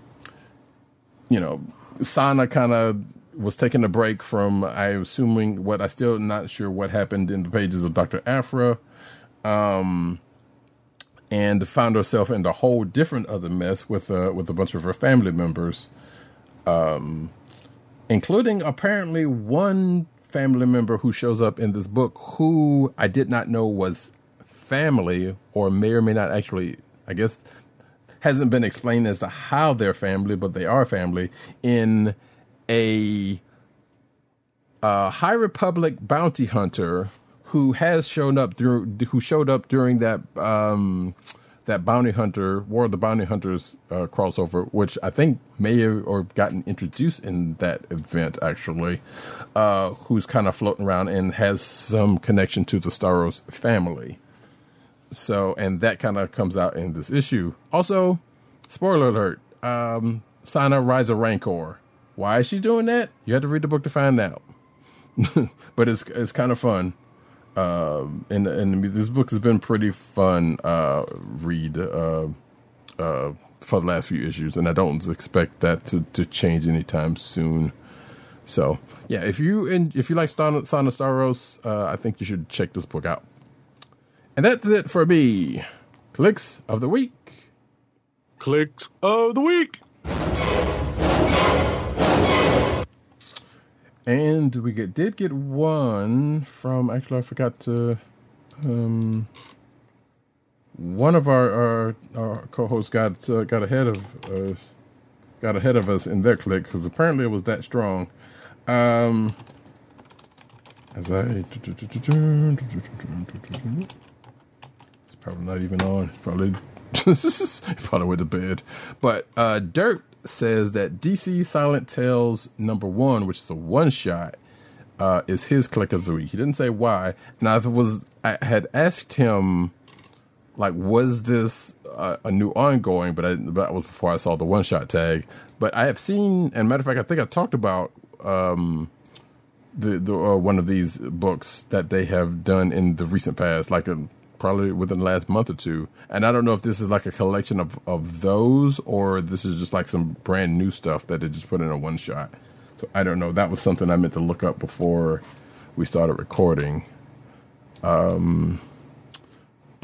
you know, Sana kind of was taking a break from, I'm assuming what I still not sure what happened in the pages of Dr. Aphra. Um, and found herself in a whole different other mess with uh, with a bunch of her family members, um, including apparently one family member who shows up in this book who I did not know was family or may or may not actually, I guess, hasn't been explained as to how they're family, but they are family in a uh, High Republic bounty hunter who has shown up through who showed up during that um, that bounty hunter War of the Bounty Hunters uh, crossover, which I think may have or gotten introduced in that event actually, uh, who's kind of floating around and has some connection to the Starros family. So, and that kind of comes out in this issue. Also, spoiler alert: um, Sana Rise of Rancor. Why is she doing that? You have to read the book to find out. [LAUGHS] but it's it's kind of fun. Um, and and this book has been pretty fun uh, read uh, uh, for the last few issues, and I don't expect that to, to change anytime soon. So yeah, if you and if you like Sana Starros, uh, I think you should check this book out. And that's it for me. Kliqs of the week. Kliqs of the week. And we get did get one from actually I forgot to um one of our our, our co-hosts got uh, got ahead of us got ahead of us in their click because apparently it was that strong. Um as I it's probably not even on. It's probably probably went to bed. But uh Dirt says that DC Silent Tales number one, which is a one shot, uh, is his Kliq of the week. He didn't say why. Now, if it was, I had asked him, like, was this uh, a new ongoing? But I, that was before I saw the one shot tag. But I have seen, and matter of fact, I think I talked about um, the, the uh, one of these books that they have done in the recent past, like a probably within the last month or two. And I don't know if this is like a collection of, of those or this is just like some brand new stuff that they just put in a one shot. So I don't know. That was something I meant to look up before we started recording. Um,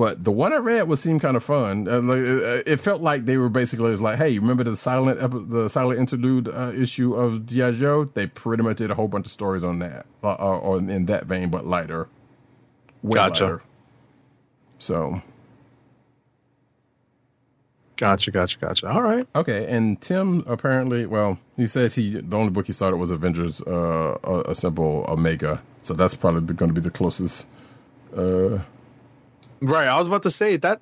but the one I read was seemed kind of fun. Uh, like, it, it felt like they were basically like, hey, remember the silent the silent interlude uh, issue of Joe? They pretty much did a whole bunch of stories on that, uh, uh, or in that vein, but lighter. Way Gotcha. lighter. So Gotcha, gotcha, gotcha. All right. okay, and Tim apparently, well, he said he the only book he started was Avengers uh, uh, Assemble Omega, so that's probably going to be the closest. Uh, Right. I was about to say that.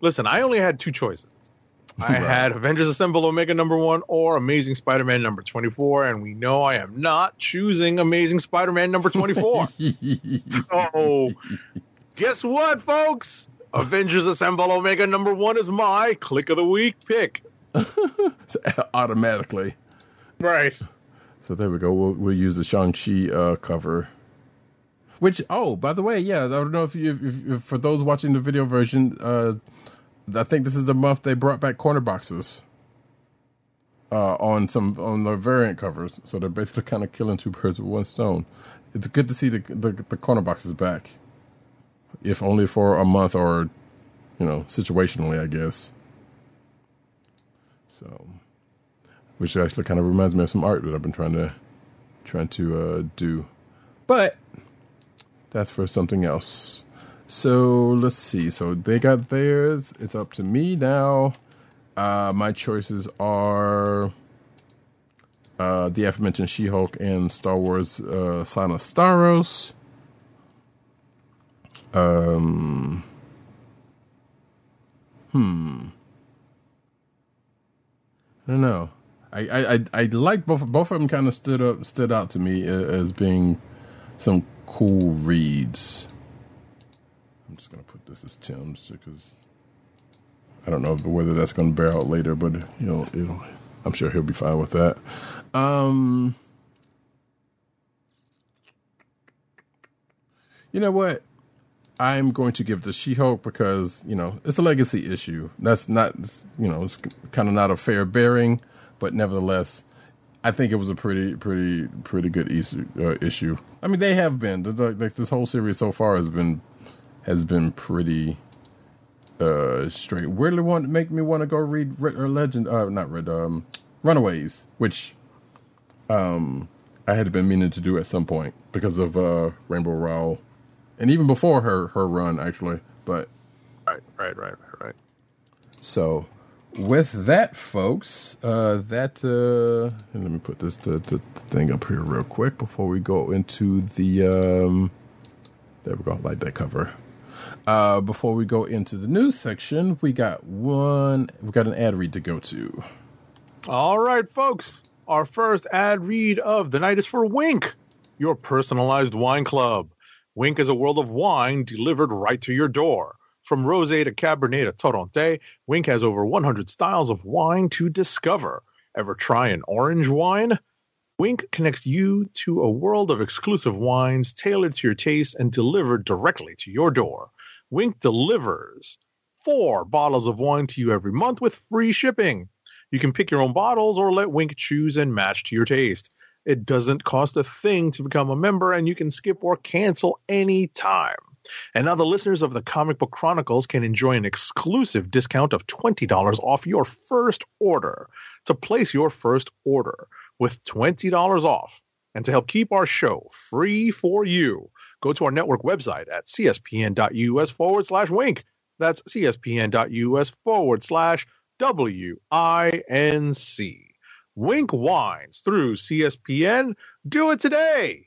Listen, I only had two choices. I [LAUGHS] Right. had Avengers Assemble Omega number one or Amazing Spider Man number 24. And we know I am not choosing Amazing Spider Man number 24. [LAUGHS] so, guess what, folks? Avengers Assemble Omega number one is my Kliq of the week pick. [LAUGHS] automatically. Right. So there we go. We'll, we'll use the Shang-Chi uh, cover. Which, oh, by the way, yeah, I don't know if you, if, if for those watching the video version, uh, I think this is the month they brought back corner boxes uh, on some on the variant covers. So they're basically kind of killing two birds with one stone. It's good to see the the, the corner boxes back, if only for a month or, you know, situationally, I guess. So, which actually kind of reminds me of some art that I've been trying to trying to uh, do, but that's for something else. So let's see. So they got theirs. It's up to me now. Uh, my choices are uh, the aforementioned She-Hulk and Star Wars uh, Starros. Um, hmm. I don't know. I I I, I like both. Both of them kind of stood up stood out to me as being some cool reads. I'm just gonna put this as Tim's because I don't know whether that's gonna bear out later, but you know, it'll, I'm sure he'll be fine with that. Um, you know what? I'm going to give the She-Hulk because you know it's a legacy issue. That's not you know it's kind of not a fair bearing, but nevertheless, I think it was a pretty pretty pretty good issue. Uh, issue. I mean, they have been like this whole series so far has been has been pretty uh straight. Weirdly, want to make me want to go read Red, or Legend, uh, not Red, um, Runaways, which um I had been meaning to do at some point because of uh Rainbow Rowell, and even before her her run actually. But Right, right, right, right, right. so with that, folks, uh, that uh, and let me put this the, the thing up here real quick before we go into the um, there we go, like that cover. Uh, before we go into the news section, we got one, we got an ad read to go to. All right, folks. Our first ad read of the night is for Winc, your personalized wine club. Winc is a world of wine delivered right to your door. From rosé to cabernet to torronté, Winc has over 100 styles of wine to discover. Ever try an orange wine? Winc connects you to a world of exclusive wines tailored to your taste and delivered directly to your door. Winc delivers four bottles of wine to you every month with free shipping. You can pick your own bottles or let Winc choose and match to your taste. It doesn't cost a thing to become a member, and you can skip or cancel anytime. And now the listeners of the Comic Book Chronicles can enjoy an exclusive discount of $20 off your first order. To place your first order with $20 off and to help keep our show free for you, go to our network website at cspn.us forward slash winc. That's cspn.us forward slash W-I-N-C. Winc Wines through CSPN. Do it today.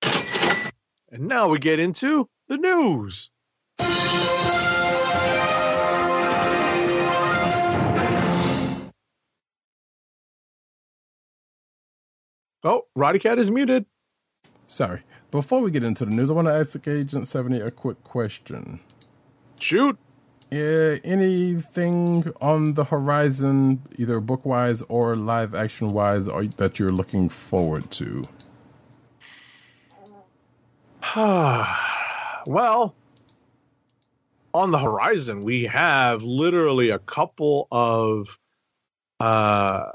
And now we get into the news. Oh, Roddykat is muted. Sorry. Before we get into the news, I want to ask Agent 70 a quick question. Shoot. Yeah, anything on the horizon, either book wise or live action wise, that you're looking forward to? [SIGHS] well, on the horizon, we have literally a couple of, uh,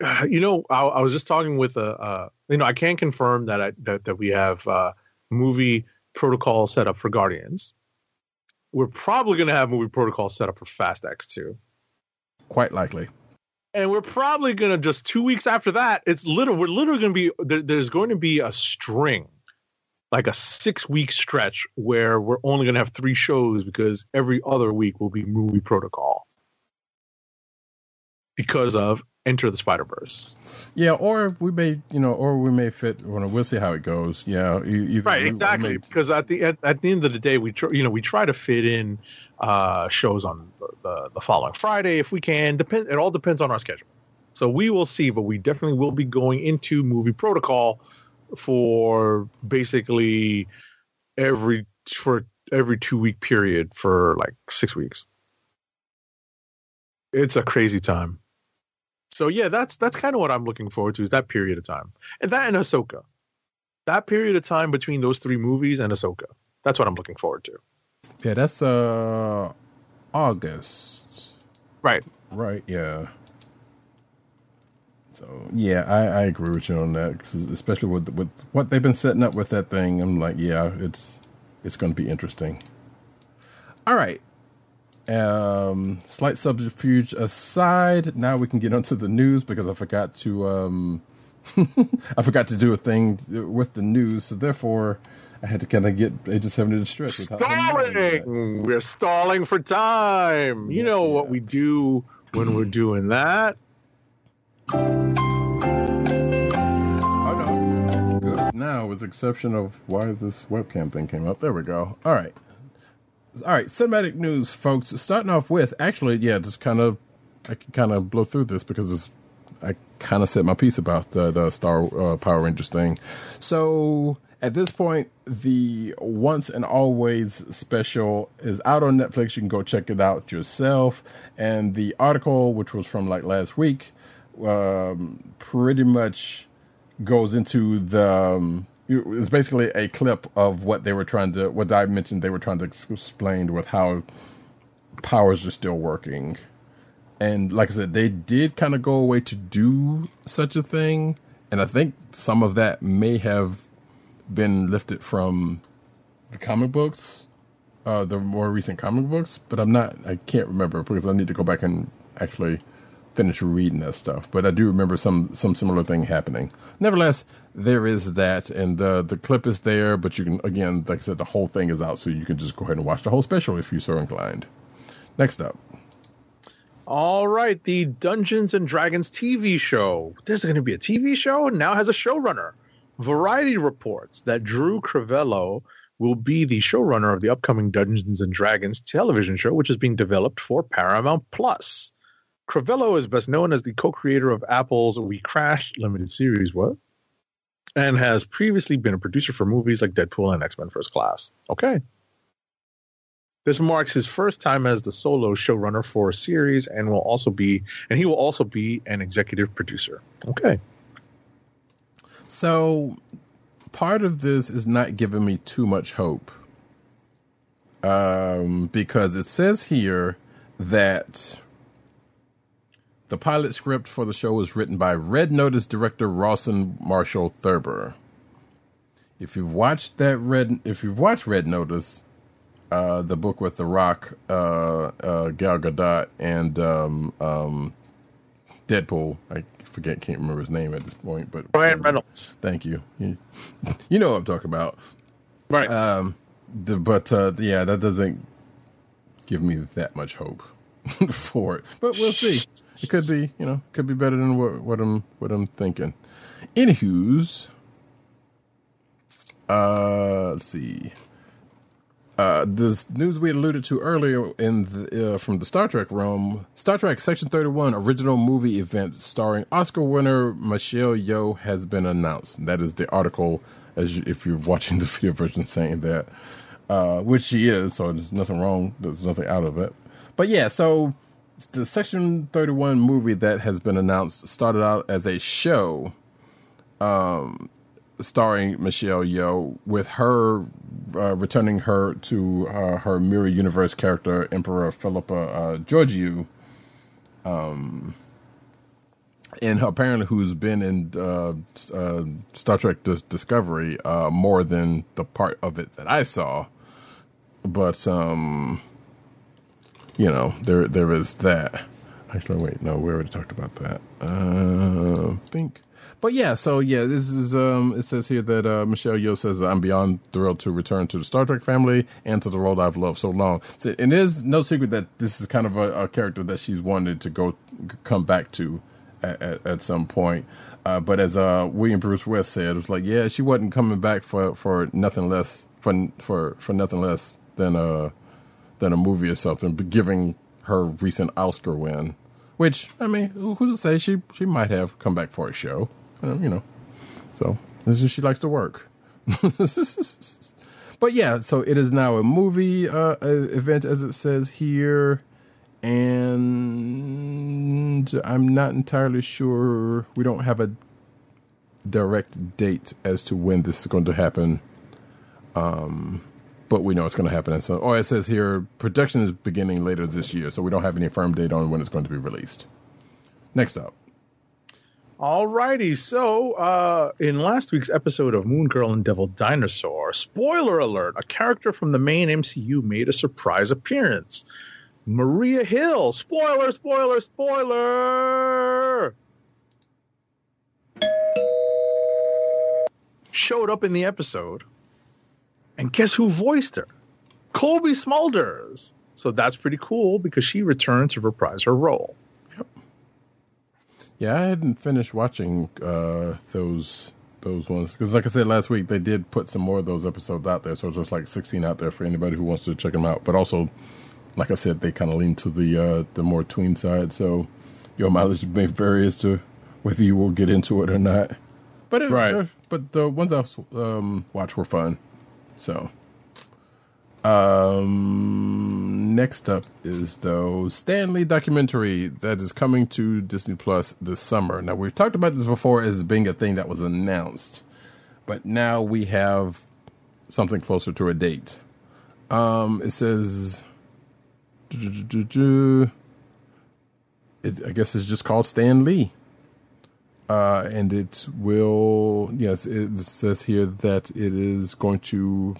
[SIGHS] you know, I, I was just talking with a, uh, you know, I can confirm that I, that that we have uh, movie protocol set up for Guardians. We're probably going to have movie protocol set up for Fast X too. Quite likely. and we're probably gonna just two weeks after that. It's literally we're literally gonna be there, there's going to be a string, like a six week stretch where we're only gonna have three shows because every other week will be movie protocol because of Enter the Spider Verse. Yeah, or we may, you know, or we may fit. Well, we'll see how it goes. Yeah, Right, we- we exactly. may- because at the at, at the end of the day, we tr- you know we try to fit in uh, shows on the, the, the following Friday if we can. Depend. It all depends on our schedule. So we will see, but we definitely will be going into movie protocol for basically every for every two week period for like six weeks. It's a crazy time. So yeah, that's that's kind of what I'm looking forward to is that period of time, and that and Ahsoka, that period of time between those three movies and Ahsoka. That's what I'm looking forward to. Yeah, that's uh August. Right. Right, yeah. So yeah, I, I agree with you on that, 'cause especially with with what they've been setting up with that thing. I'm like, yeah, it's it's going to be interesting. All right. Um, slight subterfuge aside, now we can get onto the news because I forgot to um, [LAUGHS] I forgot to do a thing with the news, so therefore I had to kind of get Agent Seventy to stretch. without them knowing that. Stalling. We're stalling for time. You Yeah, know yeah. what we do when we're doing that. Oh no, good now, with the exception of why this webcam thing came up. There we go. All right, all right. Cinematic news, folks. Starting off with, actually, yeah, just kind of, I can kind of blow through this because it's, I kind of said my piece about the the Star uh, Power Rangers thing. So at this point, the Once and Always special is out on Netflix. You can go check it out yourself. And the article, which was from like last week, um, pretty much goes into the um, it's basically a clip of what they were trying to what I mentioned they were trying to ex- explain with how powers are still working. And like I said, they did kind of go away to do such a thing, and I think some of that may have been lifted from the comic books, uh, the more recent comic books, but I'm not I can't remember because I need to go back and actually finish reading that stuff. But I do remember some some similar thing happening. Nevertheless, there is that, and the the clip is there. But you can again, like I said, the whole thing is out, so you can just go ahead and watch the whole special if you're so inclined. Next up, All right, the Dungeons and Dragons TV show. There's going to be a TV show. Now has a showrunner. Variety reports that Drew Crevello will be the showrunner of the upcoming Dungeons and Dragons television show, which is being developed for Paramount Plus. Crevello is best known as the co-creator of Apple's We Crashed limited series, what? And has previously been a producer for movies like Deadpool and X-Men First Class. Okay. This marks his first time as the solo showrunner for a series and will also be and he will also be an executive producer. Okay. So part of this is not giving me too much hope. Um, because it says here that the pilot script for the show was written by Red Notice director Rawson Marshall Thurber. If you've watched that Red, if you've watched Red Notice, uh, the book with The Rock, uh, uh, Gal Gadot, and um, um, Deadpool, I forget, can't remember his name at this point, but Ryan Reynolds. Thank you. You, [LAUGHS] you know what I'm talking about. Right. Um, the, but uh, yeah, that doesn't give me that much hope [LAUGHS] for it. But we'll see. It could be, you know, could be better than what, what I'm what I'm thinking. Anywho's, uh, let's see. Uh, this news we alluded to earlier in the, uh, from the Star Trek realm, Star Trek Section 31 original movie event starring Oscar winner Michelle Yeoh has been announced. That is the article, as you, if you're watching the [LAUGHS] video version, saying that, uh, which she is. So there's nothing wrong. There's nothing out of it. But yeah, so the Section 31 movie that has been announced started out as a show starring Michelle Yeoh, with her uh, returning her to uh, her Mirror Universe character, Emperor Philippa uh, Georgiou, um, and apparently who's been in uh, uh, Star Trek Dis- Discovery uh, more than the part of it that I saw. But um, you know, there there is that. Actually, wait, no, we already talked about that. Uh, think. But yeah, so yeah, this is um it says here that uh Michelle Yeoh says I'm beyond thrilled to return to the Star Trek family and to the role I've loved so long. So it is no secret that this is kind of a, a character that she's wanted to go come back to at, at, at some point. Uh, but as uh William Bruce West said, it was like, yeah, she wasn't coming back for for nothing less for for for nothing less than a than a movie or something, but giving her recent Oscar win. Which I mean, who's to say she she might have come back for a show, uh, you know? So this is she likes to work. [LAUGHS] but yeah, so it is now a movie uh, event, as it says here, and I'm not entirely sure. We don't have a direct date as to when this is going to happen. Um, but we know it's going to happen. And so, oh, it says here production is beginning later this year, so we don't have any firm date on when it's going to be released. Next up. All righty. so uh, in last week's episode of Moon Girl and Devil Dinosaur, spoiler alert, a character from the main MCU made a surprise appearance. Maria Hill, spoiler, spoiler, spoiler, showed up in the episode. And guess who voiced her? Cobie Smulders. So that's pretty cool because she returned to reprise her role. Yep. Yeah, I hadn't finished watching uh, those those ones because, like I said last week, they did put some more of those episodes out there. So there's just like 16 out there for anybody who wants to check them out. But also, like I said, they kind of lean to the uh, the more tween side. So your mileage may vary as to whether you will get into it or not. But it, Right. but the ones I um, watched were fun. So, um, next up is though Stan Lee documentary that is coming to Disney Plus this summer. Now we've talked about this before as being a thing that was announced, but now we have something closer to a date. Um, it says, it, I guess it's just called Stan Lee uh, and it will yes it says here that it is going to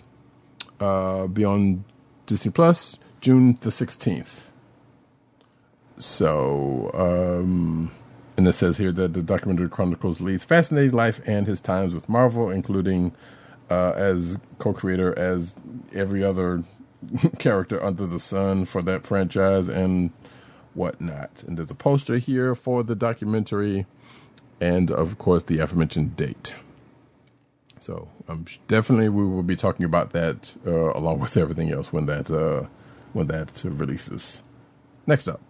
uh, be on disney plus june the 16th so um, and it says here that the documentary chronicles lee's fascinating life and his times with marvel including uh, as co-creator as every other [LAUGHS] character under the sun for that franchise and whatnot. And there's a poster here for the documentary and of course the aforementioned date. So um, definitely we will be talking about that uh, along with everything else when that uh, when that releases. Next up,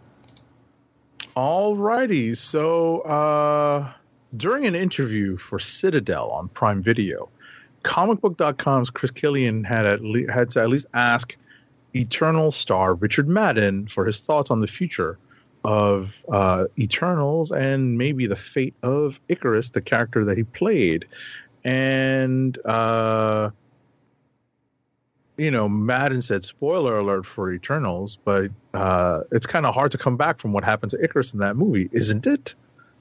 Alrighty, so uh, during an interview for Citadel on Prime Video, comicbook.com's Chris Killian had at le- had to at least ask Eternal star Richard Madden for his thoughts on the future of uh, Eternals and maybe the fate of Icarus, the character that he played. And uh, you know, Madden said spoiler alert for Eternals, but uh, it's kind of hard to come back from what happened to Icarus in that movie, isn't it?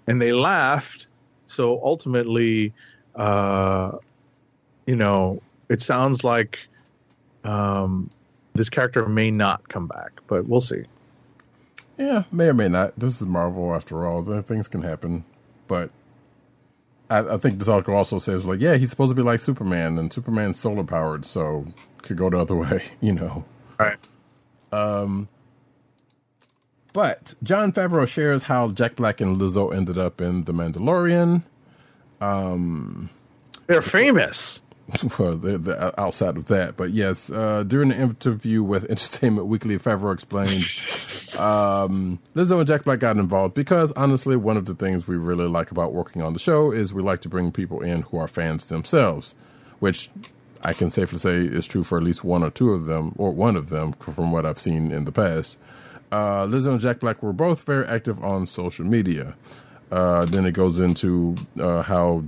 And they laughed. So ultimately, uh, you know, it sounds like um, this character may not come back, but we'll see. Yeah, may or may not. This is Marvel after all. Things can happen, but I, I think this article also says like, yeah, he's supposed to be like Superman, and Superman's solar powered, so could go the other [LAUGHS] way, you know. Right. Um, but Jon Favreau shares how Jack Black and Lizzo ended up in The Mandalorian. Um, They're famous. [LAUGHS] well, they're, they're outside of that. But yes, uh, during the interview with [LAUGHS] Entertainment Weekly, Favreau explained [LAUGHS] um, Lizzo and Jack Black got involved because honestly, one of the things we really like about working on the show is we like to bring people in who are fans themselves, which I can safely say is true for at least one or two of them, or one of them from what I've seen in the past. Uh, Lizzo and Jack Black were both very active on social media. Uh, then it goes into uh, how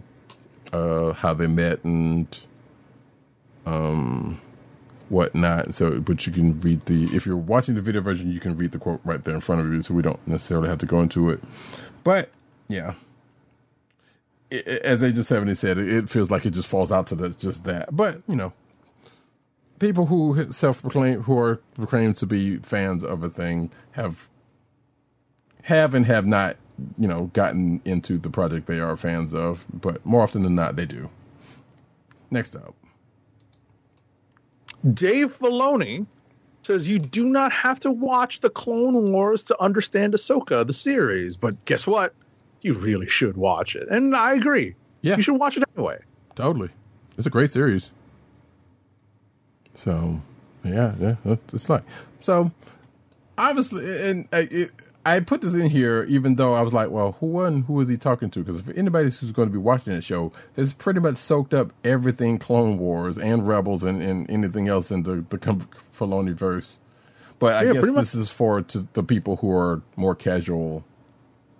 uh, how they met and um, whatnot. So, but you can read the if you're watching the video version, you can read the quote right there in front of you. So we don't necessarily have to go into it. But yeah, I- I- as Agent Seventy said, it, it feels like it just falls out to the, just that. But you know, people who self-proclaim who are proclaimed to be fans of a thing have have and have not you know gotten into the project they are fans of but more often than not they do next up Dave Filoni says you do not have to watch the Clone Wars to understand Ahsoka, the series. But guess what? You really should watch it. And I agree. Yeah. You should watch it anyway. totally it's a great series so yeah yeah it's like so obviously and uh, it, I put this in here even though I was like, well, who one? Who is he talking to? Because if anybody who's going to be watching the show, has pretty much soaked up everything Clone Wars and Rebels and, and anything else in the the Filoni verse. But I Yeah, guess pretty much. this is for to the people who are more casual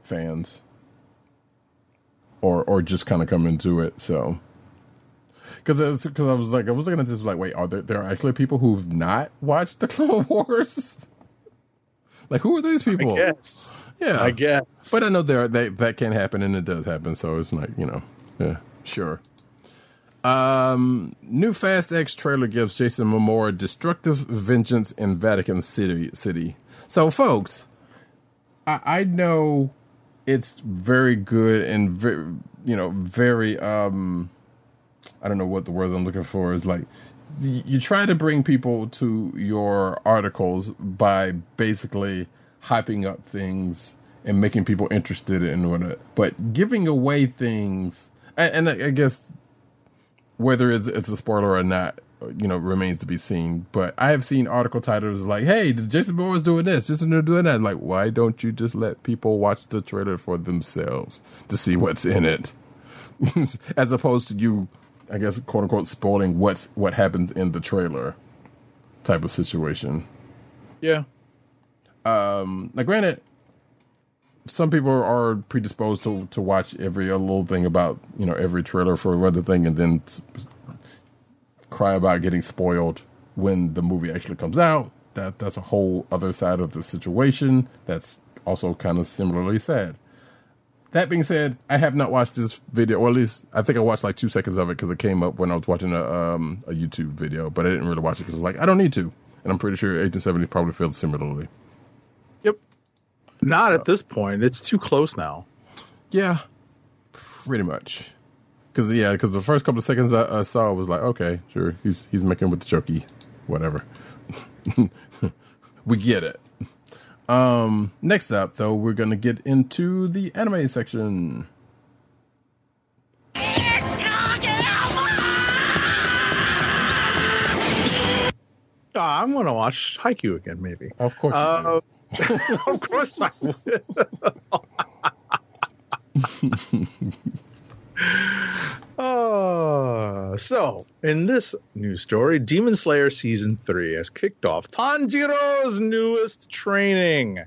fans, or or just kind of come into it. So. Because because I was like I was looking at this like wait are there there are actually people who've not watched the [LAUGHS] Clone Wars like who are these people I guess. yeah I guess. but I know there that that can happen and it does happen so it's like you know yeah sure um new Fast X trailer gives Jason Momoa destructive vengeance in Vatican City City so folks I I know it's very good and very you know very um I don't know what the word I'm looking for is like you try to bring people to your articles by basically hyping up things and making people interested in what but giving away things and, and I I guess whether it's, it's a spoiler or not you know remains to be seen but I have seen article titles like hey Jason Momoa's doing this Jason Momoa's doing that. Like why don't you just let people watch the trailer for themselves to see what's in it? [LAUGHS] As opposed to you, I guess, quote unquote, spoiling what's what happens in the trailer type of situation. yeah. Um, now, granted, some people are predisposed to to watch every little thing about you know every trailer for another thing, and then cry about getting spoiled when the movie actually comes out. That that's a whole other side of the situation. That's also kind of similarly sad. That being said, I have not watched this video, or at least I think I watched like two seconds of it because it came up when I was watching a um, a YouTube video, but I didn't really watch it because like I don't need to, and I'm pretty sure Agent Seventy probably feels similarly. Yep. Not at this point. It's too close now. Yeah, pretty much. Because yeah, because the first couple of seconds I, I saw was like, okay, sure, he's he's making with the chokey, whatever. [LAUGHS] we get it. Um, next up, though, we're gonna get into the anime section. Ah, I'm gonna watch Haikyuu again, maybe. Of course, you. Uh, [LAUGHS] of course I would. [LAUGHS] Oh, [LAUGHS] so in this news story, Demon Slayer season three has kicked off Tanjiro's newest training.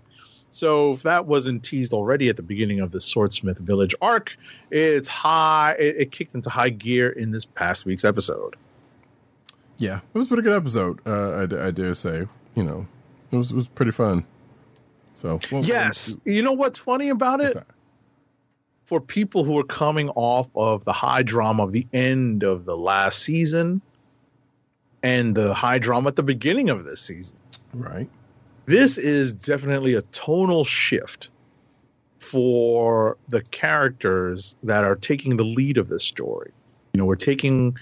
So if that wasn't teased already at the beginning of the Swordsmith Village arc, it's high. It, it kicked into high gear in this past week's episode. yeah, it was a pretty good episode. Uh, I, I dare say, you know, it was it was pretty fun. So well, Yes, you know what's funny about it? For people who are coming off of the high drama of the end of the last season and the high drama at the beginning of this season. right? This is definitely a tonal shift for the characters that are taking the lead of this story. You know, we're taking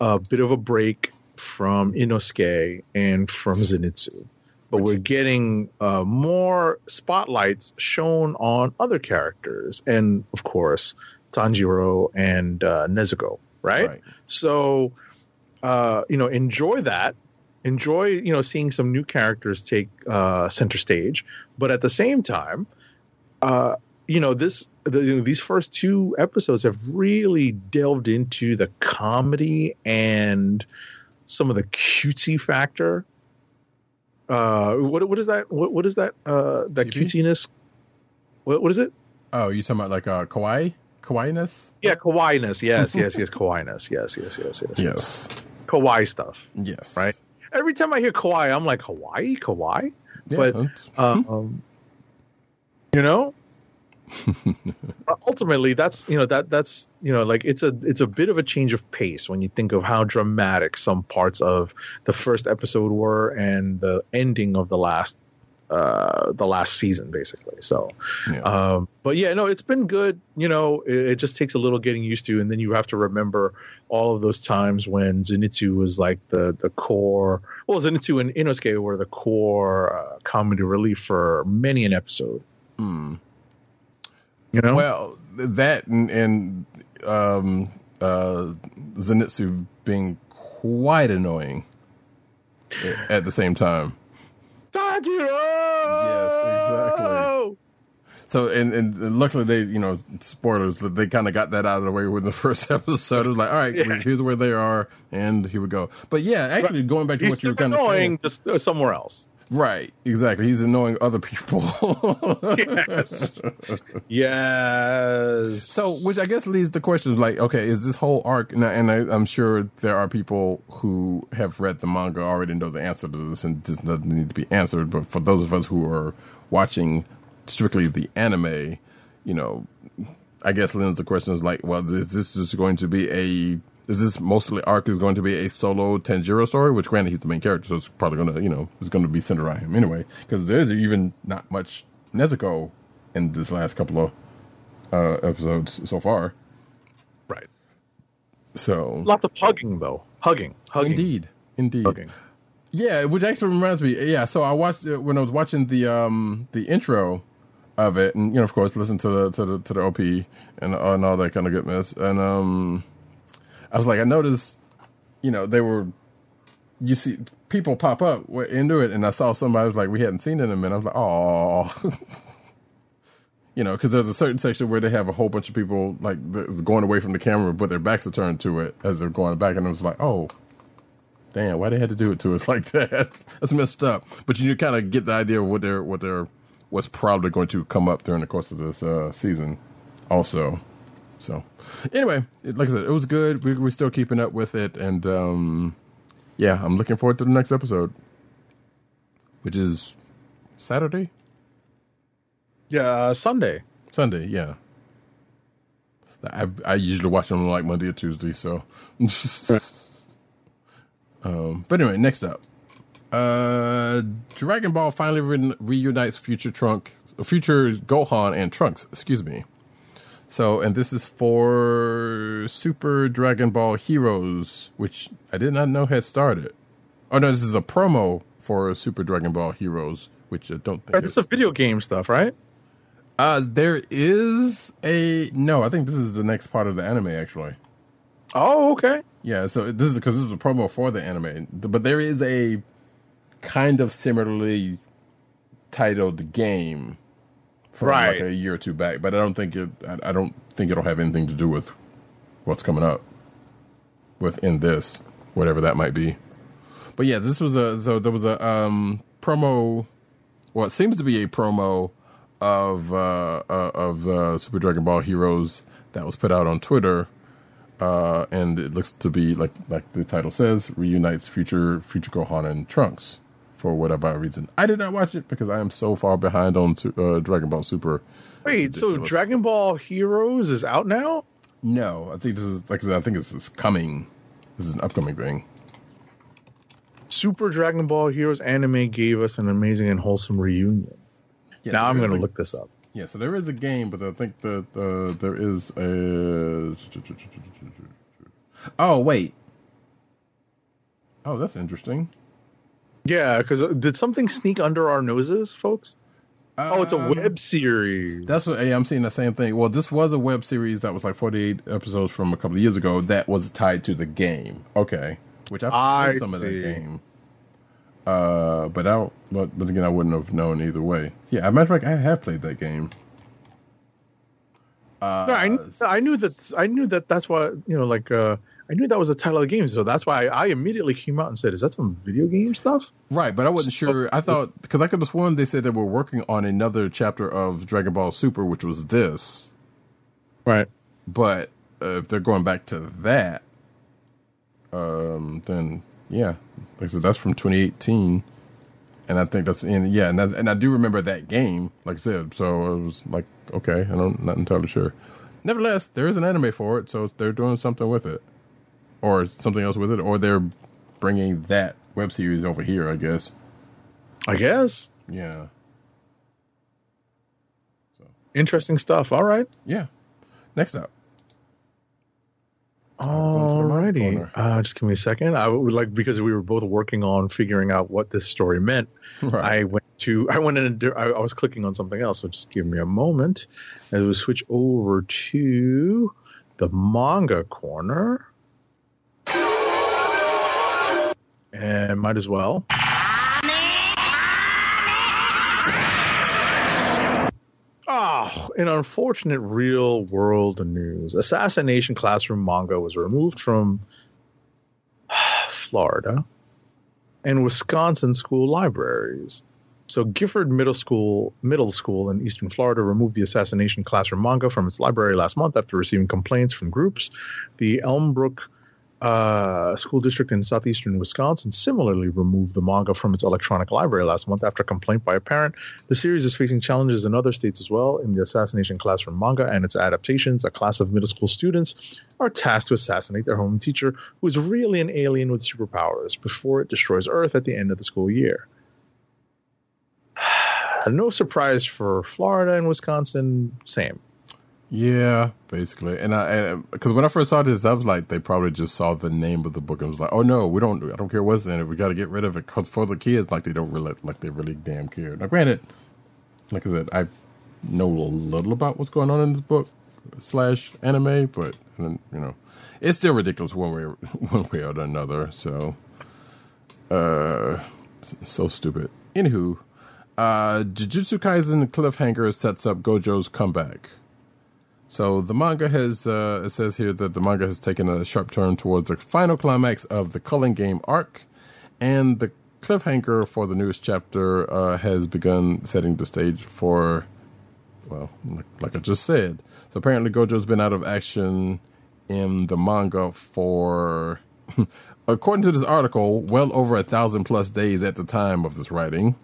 a bit of a break from Inosuke and from Zenitsu, but we're getting uh, more spotlights shown on other characters, and of course, Tanjiro and uh, Nezuko, right? Right. So, uh, you know, enjoy that. Enjoy, you know, seeing some new characters take uh, center stage, but at the same time, uh, you know, this the, you know, these first two episodes have really delved into the comedy and some of the cutesy factor. Uh, what what is that? What what is that? Uh, that Cutesy? cutesiness. What what is it? Oh, you talking about like uh, kawaii, kawaiiness? Yeah, kawaiiness. Yes, yes, yes, kawaiiness. Yes, yes, yes, yes, Yes. Kawaii stuff. Yes. Right. Every time I hear kawaii, I'm like Hawaii, kawaii. Yeah, But, Um, you know, ultimately, that's you know that that's you know like it's a it's a bit of a change of pace when you think of how dramatic some parts of the first episode were and the ending of the last uh the last season basically so yeah. um, but yeah, no, it's been good. You know, it, it just takes a little getting used to, and then you have to remember all of those times when Zenitsu was like the the core. Well, Zenitsu and Inosuke were the core uh, comedy relief for many an episode. Hmm. You know, Well, that and, and um, uh, Zenitsu being quite annoying at the same time. Yes, exactly. So and, and luckily they you know spoilers they kind of got that out of the way with the [LAUGHS] first episode. It was like all right, Yeah. here's where they are, and here we go. But yeah, actually going back to He's what you were kind of saying, just uh, somewhere else. Right? Exactly, he's annoying other people. Yes. [LAUGHS] yes. So, which I guess leads to questions like, okay, is this whole arc? Now, and I, I'm sure there are people who have read the manga already know the answer to this, and this doesn't need to be answered. But for those of us who are watching strictly the anime, you know, I guess lends the question is like, well, is this just going to be a is this mostly arc is going to be a solo Tanjiro story? Which, granted, he's the main character, so it's probably going to, you know, it's going to be centered around him anyway. Because there's even not much Nezuko in this last couple of uh, episodes so far. right. So Lots of hugging though. Hugging. Hugging. indeed, indeed, Hugging. yeah. Which actually reminds me, yeah. So I watched it when I was watching the um the intro of it, and you know, of course, listen to the to the to the OP and, and all that kind of goodness. And um, I was like, I noticed, you know, they were you see people pop up into it, and I saw somebody was like we hadn't seen in a minute. I was like, oh. [LAUGHS] You know, because there's a certain section where they have a whole bunch of people like going away from the camera, but their backs are turned to it as they're going back, and it was like, oh, damn, why they had to do it to us [LAUGHS] like that? That's messed up. But you kind of get the idea of what they're what they're what's probably going to come up during the course of this uh, season, also. So, anyway, it, like I said, it was good. We, we're still keeping up with it, and um, yeah, I'm looking forward to the next episode, which is Saturday, Yeah, uh, Sunday. Sunday. Yeah. I I usually watch them like Monday or Tuesday, so. [LAUGHS] um, but anyway, next up, uh, Dragon Ball finally re- reunites Future Trunk, Future Gohan and Trunks. Excuse me. So, and this is for Super Dragon Ball Heroes, which I did not know had started. Oh no, this is a promo for Super Dragon Ball Heroes, which I don't think. Right, this is- is video game stuff, right? uh, there is a no. I think this is the next part of the anime, actually. Oh, okay. Yeah, so this is because this is a promo for the anime, but there is a kind of similarly titled game from like Right. a year or two back, but I don't think it. I, I don't think it'll have anything to do with what's coming up within this, whatever that might be. But yeah, this was a so there was a um promo. Well, it seems to be a promo of uh, uh of uh, Super Dragon Ball Heroes that was put out on Twitter uh, and it looks to be like like the title says, reunites future future Gohan and Trunks for whatever reason. I did not watch it because I am so far behind on uh, Dragon Ball Super. Wait, so. Dragon Ball Heroes is out now? No, I think this is like I think this is coming. This is an upcoming thing. Super Dragon Ball Heroes anime gave us an amazing and wholesome reunion. Yeah, now so I'm going to look this up. Yeah, so there is a game, but I think that uh, there is a. Oh wait. Oh, that's interesting. Yeah, because did something sneak under our noses, folks? oh, it's a Um, web series. That's what yeah, I'm seeing the same thing. Well, this was a web series that was like 48 episodes from a couple of years ago that was tied to the game. Okay, which I've I played some of that game. Uh, but I don't, but but again, I wouldn't have known either way. Yeah, as a matter of fact, I have played that game. Uh, No, I, knew, I knew that. I knew that. That's why you know, like uh, I knew that was the title of the game. So that's why I, I immediately came out and said, "Is that some video game stuff?" Right, but I wasn't sure. I thought because I could have sworn they said they were working on another chapter of Dragon Ball Super, which was this. Right. But uh, if they're going back to that, um, then yeah, like I said, that's from 2018, and I think that's in yeah, and that, and I do remember that game, like I said. So it was like okay, I don't not entirely sure. Nevertheless, there is an anime for it, so they're doing something with it, or something else with it, or they're bringing that web series over here, I guess. I guess Yeah, interesting stuff. All right. yeah. Next up, going to the manga Alrighty. Uh, just give me a second. I would like because we were both working on figuring out what this story meant. right? I went to I went in. A, I, I was clicking on something else. So just give me a moment as we switch over to the manga corner. And might as well. Oh, in unfortunate real world news, Assassination Classroom manga was removed from [SIGHS] Florida and Wisconsin school libraries. So Gifford Middle School, Middle School in Eastern Florida removed the Assassination Classroom manga from its library last month after receiving complaints from groups. The Elmbrook uh, School District in southeastern Wisconsin similarly removed the manga from its electronic library last month after a complaint by a parent. The series is facing challenges in other states as well. In the Assassination Classroom manga and its adaptations, a class of middle school students are tasked to assassinate their home teacher, who is really an alien with superpowers, before it destroys Earth at the end of the school year. [SIGHS] No surprise for Florida and Wisconsin, same. Yeah, basically. And I, because when I first saw this, I was like, they probably just saw the name of the book and was like, oh no, we don't, I don't care what's in it. We got to get rid of it. Because for the kids, like they don't really, like they really damn care. Now, granted, like I said, I know a little about what's going on in this book slash anime, but you know, it's still ridiculous one way, [LAUGHS] one way or another. So, uh, so stupid. Anywho, uh, Jujutsu Kaisen cliffhanger sets up Gojo's comeback. So the manga has, uh, it says here that the manga has taken a sharp turn towards the final climax of the Culling Game arc, and the cliffhanger for the newest chapter uh, has begun setting the stage for, well, like I just said. So apparently Gojo's been out of action in the manga for, [LAUGHS] according to this article, well over a thousand plus days at the time of this writing.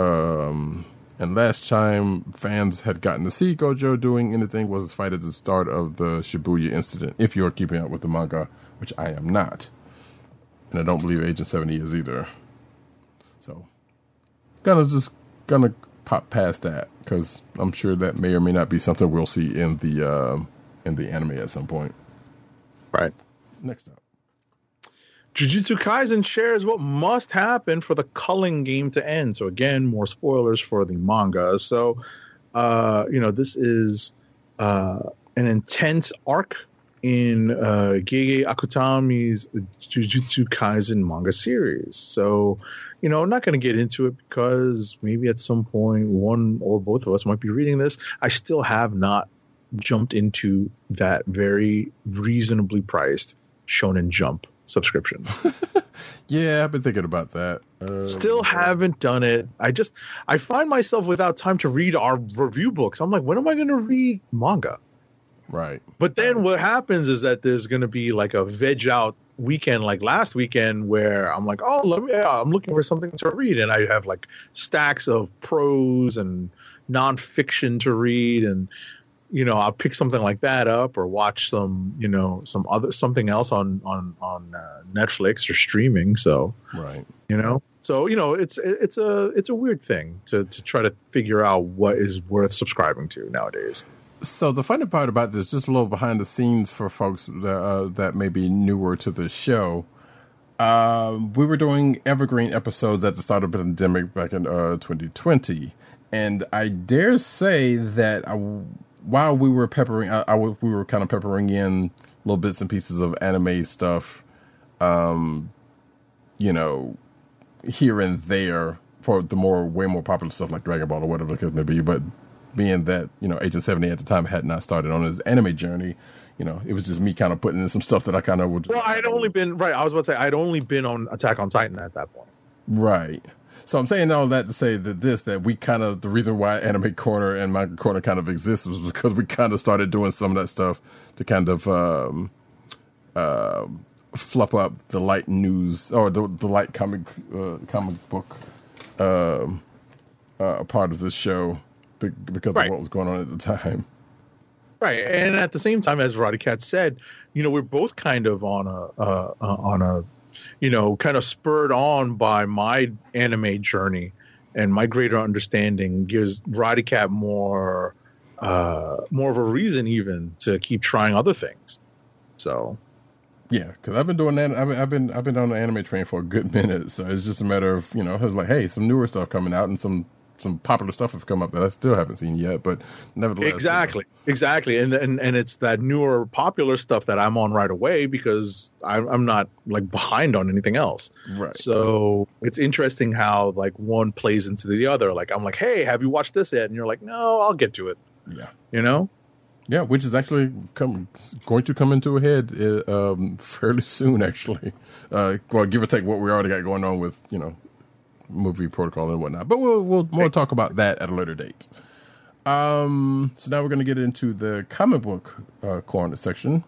Um, and last time fans had gotten to see Gojo doing anything was his fight at the start of the Shibuya incident, if you're keeping up with the manga, which I am not. And I don't believe Agent 70 is either. So, gonna just gonna pop past that because I'm sure that may or may not be something we'll see in the um in the anime at some point. Right. Next up. Jujutsu Kaisen shares what must happen for the culling game to end. So again, more spoilers for the manga. So, uh, you know, this is uh, an intense arc in uh, Gege Akutami's Jujutsu Kaisen manga series. So, you know, I'm not going to get into it because maybe at some point one or both of us might be reading this. I still have not jumped into that very reasonably priced Shonen Jump subscription. [LAUGHS] Yeah, I've been thinking about that. Uh, Still haven't done it. I just I find myself without time to read our review books. I'm like, when am I going to read manga? right. But then what happens is that there's going to be like a veg out weekend, like last weekend, where I'm like, oh, let me, yeah, I'm looking for something to read, and I have like stacks of prose and nonfiction to read, and you know, I'll pick something like that up or watch some, you know, some other something else on on on uh, Netflix or streaming. So Right. you know so you know it's it's a it's a weird thing to to try to figure out what is worth subscribing to nowadays So the funny part about this, just a little behind the scenes for folks that, uh, that may be newer to the show. Um, we were doing evergreen episodes at the start of the pandemic back in uh, 2020, and I dare say that I, while we were peppering, I, I we were kind of peppering in little bits and pieces of anime stuff, um, you know, here and there for the more way more popular stuff like Dragon Ball or whatever the case may be. But being that you know Agent Seventy at the time had not started on his anime journey, you know, it was just me kind of putting in some stuff that I kind of would. well I had only been right i was about to say i'd only been on attack on titan at that point Right. So I'm saying all that to say that this that we kind of the reason why Anime Corner and Manga Corner kind of exists was because we kind of started doing some of that stuff to kind of um, um fluff up the light news or the the light comic uh, comic book um, uh, part of the show because Right. of what was going on at the time. right and at the same time as Roddykat said you know we're both kind of on a uh, uh, on a you know kind of spurred on by my anime journey and my greater understanding gives Roddykat more uh more of a reason even to keep trying other things so Yeah, because I've been doing that. I've I've been I've been on the anime train for a good [LAUGHS] minute, so it's just a matter of you know, it's like, hey, some newer stuff coming out and some some popular stuff have come up that I still haven't seen yet, but nevertheless, you know. exactly exactly and, and and it's that newer popular stuff that i'm on right away because i'm, I'm not like behind on anything else right? so it's interesting how like one plays into the other like i'm like hey have you watched this yet and you're like no i'll get to it Yeah. You know, Yeah, which is actually come, going to come into a head uh, um, [LAUGHS] fairly soon, actually. Uh, well, give or take what we already got going on with, you know, movie protocol and whatnot. But we'll, we'll, we'll talk about that at a later date. Um, so now we're going to get into the comic book uh, corner section.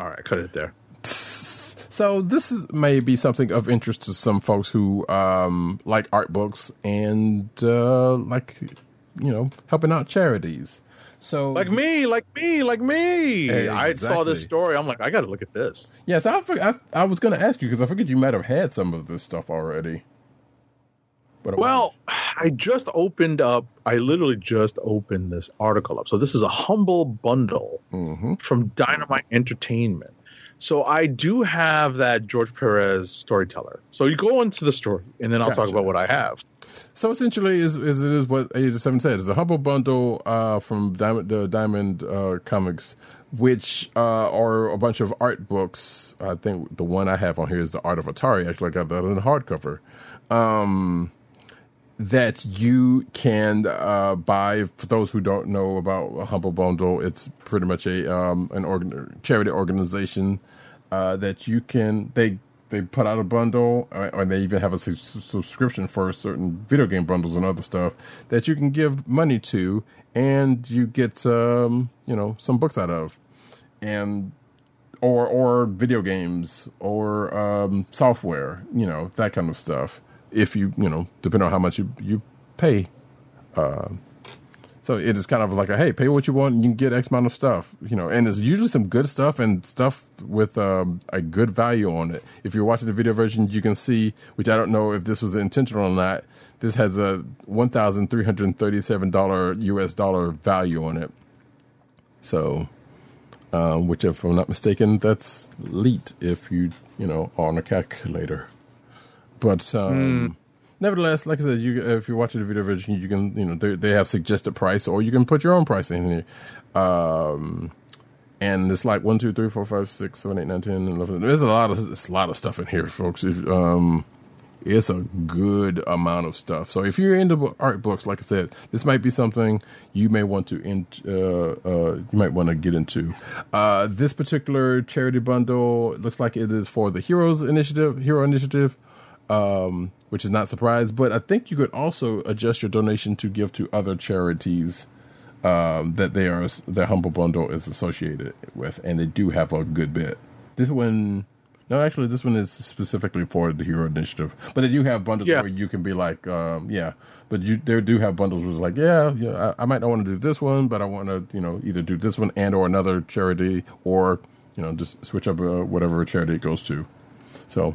all right, cut it there. So this is maybe something of interest to some folks who um, like art books and uh, like you know helping out charities. So Like me, like me, like me. I saw this story. I'm like, I got to look at this. yes, I, fig- I I was going to ask you because I figured you might have had some of this stuff already. But Well, I just opened up. I literally just opened this article up. So this is a humble bundle hmm from Dynamite Entertainment. So I do have that George Perez storyteller. So you go into the story, and then I'll talk about what I have. So essentially, is, is it is what Agent Seventy said. It's a humble bundle uh, from Diamond uh, Diamond uh, Comics, which uh, are a bunch of art books. I think the one I have on here is the Art of Atari. Actually, I got that in the hardcover. Um, that you can uh, buy. For those who don't know about a humble bundle, it's pretty much a um, an organ- charity organization uh, that you can they they put out a bundle, uh, or they even have a sus- subscription for certain video game bundles and other stuff that you can give money to, and you get um, you know some books out of, and or or video games or um, software, you know that kind of stuff. If you you know depending on how much you you pay. Uh, so it is kind of like a hey, pay what you want, and you can get X amount of stuff, you know. And it's usually some good stuff and stuff with um, a good value on it. If you're watching the video version, you can see, which I don't know if this was intentional or not. This has a one thousand three hundred thirty-seven dollar U.S. dollar value on it. So, um, which, if I'm not mistaken, that's leet if you you know on a calculator. But um, nevertheless, like I said, you if you're watching the video version, you can you know they they have suggested price, or you can put your own price in here. Um, and it's like one, two, three, four, five, six, seven, eight, nine, ten, eleven. There's a lot of there's a lot of stuff in here, folks. If, um, it's a good amount of stuff. So if you're into art books, like I said, this might be something you may want to in, uh, uh, you might want to get into. Uh, this particular charity bundle looks like it is for the Heroes Initiative, Hero Initiative, um, which is not surprised. But I think you could also adjust your donation to give to other charities um, that they are their humble bundle is associated with, and they do have a good bit. This one, no, actually, this one is specifically for the Hero Initiative, but they do have bundles Yeah. where you can be like, um, yeah, but you they do have bundles where it's like, yeah, yeah, I, I might not want to do this one, but I want to, you know, either do this one and or another charity, or you know, just switch up uh, whatever charity it goes to. So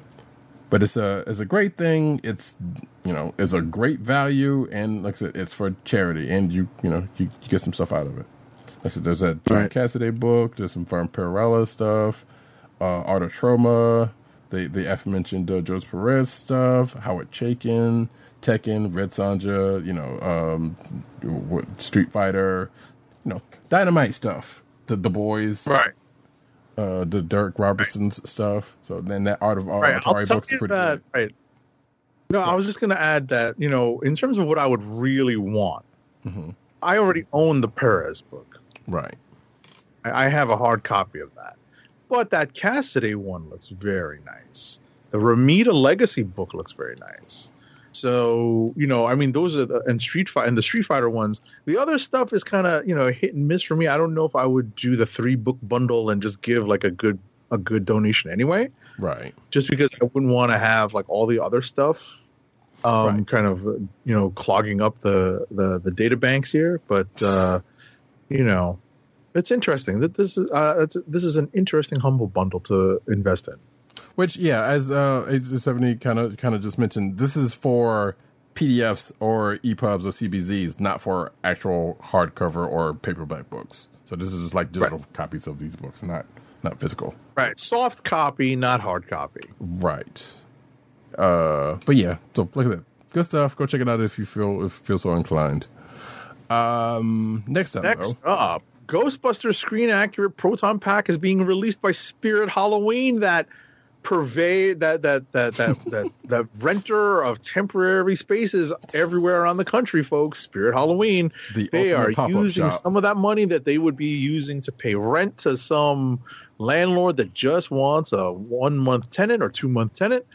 but it's a it's a great thing. It's you know it's a great value, and like I said, it's for charity, and you you know you, you get some stuff out of it. Like I said, there's that John Right. Cassaday book. There's some Vampirella stuff, uh, Art of Trauma. The the aforementioned uh, Jose Perez stuff, Howard Chaykin, Tekken, Red Sonja, you know, um, Street Fighter, you know, Dynamite stuff. The the boys, Right. Uh, the Darick Robertson's stuff. So then that Art of Right. I'll Atari books you are pretty that. good. Right. No, I was just going to add that, you know, in terms of what I would really want, Mm-hmm. I already own the Perez book. Right. I I have a hard copy of that. But that Cassaday one looks very nice. The Romita Legacy book looks very nice. So, you know, I mean, those are the, and Street Fighter and the Street Fighter ones. The other stuff is kind of, you know, hit and miss for me. I don't know if I would do the three book bundle and just give like a good, a good donation anyway, Right. just because I wouldn't want to have like all the other stuff, um, Right. kind of, you know, clogging up the, the, the data banks here. But, uh, you know, it's interesting that this is uh, it's, this is an interesting humble bundle to invest in. Which, yeah, as uh, seventy kind of kind of just mentioned, this is for PDFs or EPUBs or CBZs, not for actual hardcover or paperback books. So this is just like digital copies of these books, not not physical. Right, soft copy, not hard copy. Right. Uh, but yeah, so like I said, good stuff. Go check it out if you feel if you feel so inclined. Um, next up, Next though, up, Ghostbusters Screen Accurate Proton Pack is being released by Spirit Halloween. That pervade that that that that [LAUGHS] that that renter of temporary spaces everywhere around the country, folks. Spirit Halloween. The they are using shop. some of that money that they would be using to pay rent to some landlord that just wants a one month tenant or two month tenant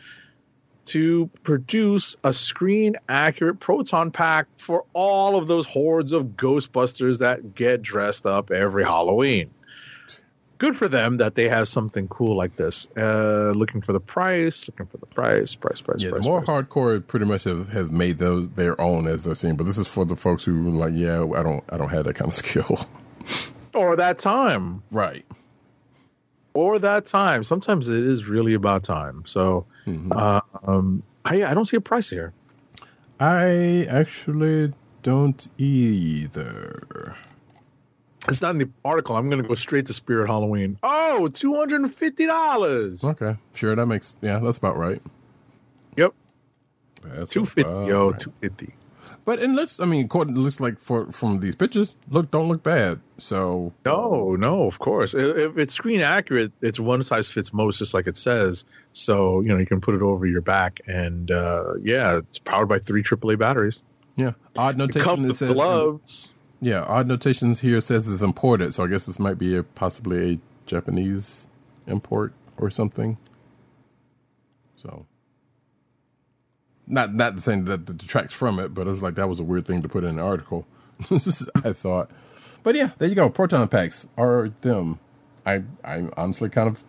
to produce a screen accurate proton pack for all of those hordes of ghostbusters that get dressed up every halloween good for them that they have something cool like this uh looking for the price looking for the price price price Yeah, price, the more price. hardcore pretty much have, have made those their own as they're seeing, but this is for the folks who are like, yeah, I don't, I don't have that kind of [LAUGHS] skill. or that time right. or that time sometimes it is really about time so Mm-hmm. uh, um I, I don't see a price here I actually don't either. It's not in the article i'm gonna go straight to spirit halloween oh $250 Okay, sure, that makes yeah, that's about right. yep That's 250 about yo right. 250 But it looks, I mean, according, it looks like for from these pictures, look don't look bad. So No, no, of course. If if it's screen accurate, it's one size fits most, just like it says. So you know you can put it over your back, and uh, yeah, it's powered by three AAA batteries. yeah, odd It notation comes that with says gloves. Yeah, odd notations here says it's imported. So I guess this might be a possibly a Japanese import or something. So not not saying that detracts from it, but it was like that was a weird thing to put in an article. [LAUGHS] I thought, but yeah, there you go. Proton packs are them. I I'm honestly kind of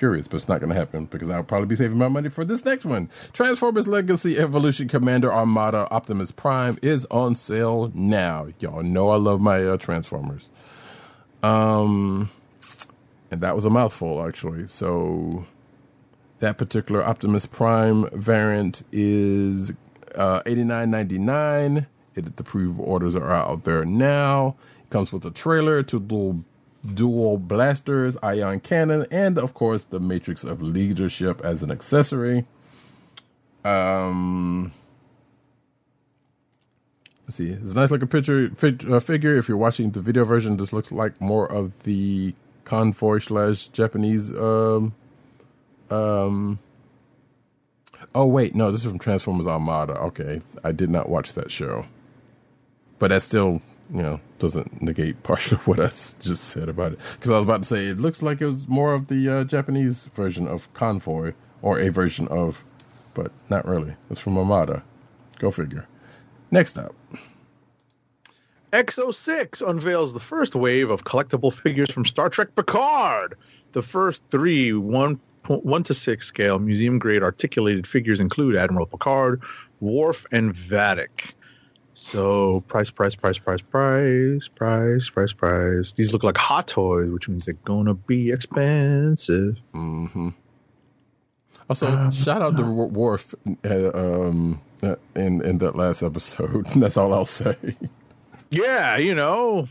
curious, but it's not going to happen because I'll probably be saving my money for this next one. Transformers Legacy Evolution Commander Armada Optimus Prime is on sale now. Y'all know I love my uh, Transformers. Um, and that was a mouthful actually. So that particular Optimus Prime variant is uh, eighty nine ninety nine. It the pre orders are out there now. It comes with a trailer, two dual dual blasters, ion cannon, and of course the Matrix of Leadership as an accessory. Um, let's see. It's a nice looking picture fig, uh, figure. If you're watching the video version, this looks like more of the convoy slash Japanese. Um, um. Oh wait, no, this is from Transformers Armada. Okay, I did not watch that show, but that still, you know, doesn't negate [LAUGHS] partial I just said about it. Because I was about to say it looks like it was more of the uh, Japanese version of Convoy or a version of, but not really. It's from Armada. Go figure. Next up, EXO-6 unveils the first wave of collectible figures from Star Trek Picard. The first three three one one to six scale museum grade articulated figures include Admiral Picard, Worf, and Vadic. So price, price, price, price, price, price, price, price. These look like hot toys, which means they're gonna be expensive. Mm-hmm. Also, shout out to Worf uh, um, uh, in in that last episode. [LAUGHS] That's all I'll say. Yeah, you know.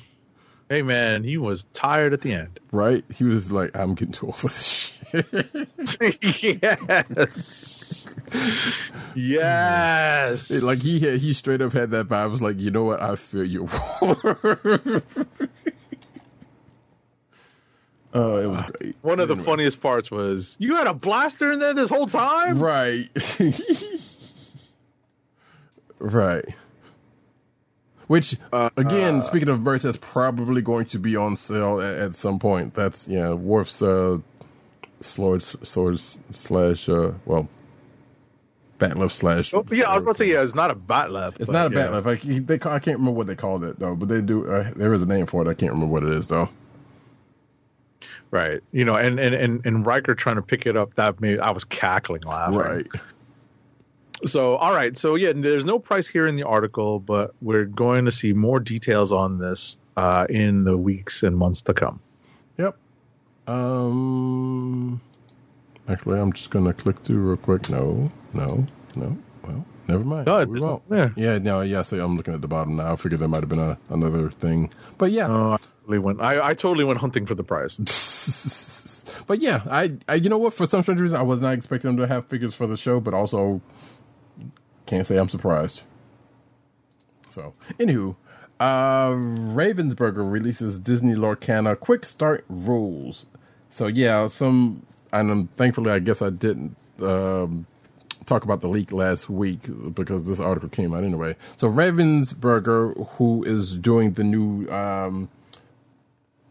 Hey man, he was tired at the end. Right? He was like, "I'm getting too old for this shit." [LAUGHS] yes. yes. like he had, he straight up had that vibe. I was like, "You know what? I feel you." [LAUGHS] Oh, it was great. One of the funniest parts was you had a blaster in there this whole time. Right. [LAUGHS] right. Which again, speaking of merch, that's probably going to be on sale at, at some point. That's yeah, Worf's uh, sword, sword slash uh, well, bat'leth slash. Oh, yeah, I was about to say yeah, it's not a bat'leth. It's not a yeah. bat'leth. Like they, call, I can't remember what they called it though, but they do. Uh, there is a name for it. I can't remember what it is though. Right. You know, and and and, and Riker trying to pick it up, that made I was cackling laughing. Right. So, all right. So, yeah, there's no price here in the article, but we're going to see more details on this uh, in the weeks and months to come. Yep. Um. Actually, I'm just gonna click through real quick. No, no, no. Well, never mind. No, we won't. yeah. Yeah. No. Yeah. So I'm looking at the bottom now. I figured there might have been a, another thing, but yeah. I totally went. I, I totally went hunting for the price. [LAUGHS] but yeah, I, I. You know what? For some strange reason, I was not expecting them to have figures for the show, but also can't say I'm surprised. So, anywho, uh, Ravensburger releases Disney Lorcana Quick Start Rules. So yeah, some and um, thankfully, I guess I didn't um, talk about the leak last week because this article came out anyway. So Ravensburger, who is doing the new um,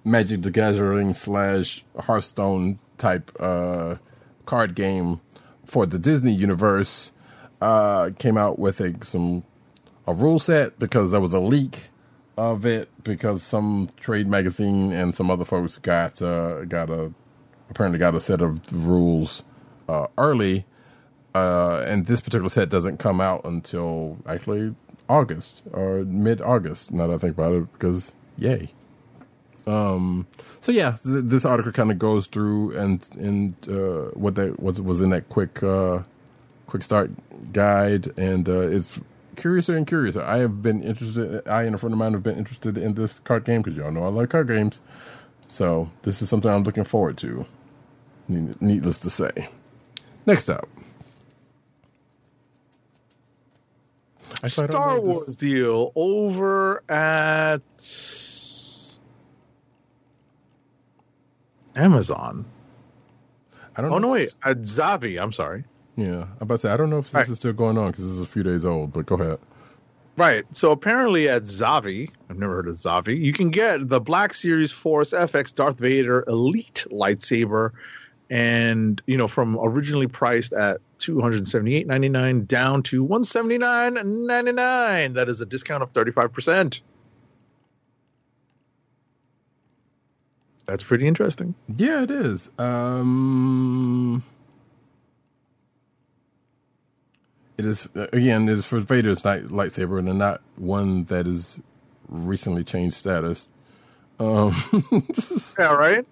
Magic the Gathering slash Hearthstone type uh, card game for the Disney universe, uh, came out with a some a rule set because there was a leak of it because some trade magazine and some other folks got uh, got a apparently got a set of rules uh, early, uh, and this particular set doesn't come out until actually August or mid August. Now that I think about it, because yay. Um. So yeah, th- this article kind of goes through and and uh, what that was was in that quick uh, quick start guide, and uh, it's curiouser and curiouser. I have been interested. I and a friend of mine have been interested in this card game because y'all know I like card games. So this is something I'm looking forward to. Needless to say. Next up. Actually, I Star know if this- Wars deal over at Amazon. I don't Oh know no, if wait, at Zavvi. I'm sorry. Yeah, I'm about to say I don't know if this Right. is still going on because this is a few days old. But go ahead. Right. So apparently at Zavvi, I've never heard of Zavvi, you can get the Black Series Force FX Darth Vader Elite lightsaber and you know from originally priced at 278.99 down to 179.99. That is a discount of 35%. That's pretty interesting. Yeah, it is. Um, it is again. It is for Vader's night lightsaber, and not one that is recently changed status. Um, [LAUGHS] Yeah, right?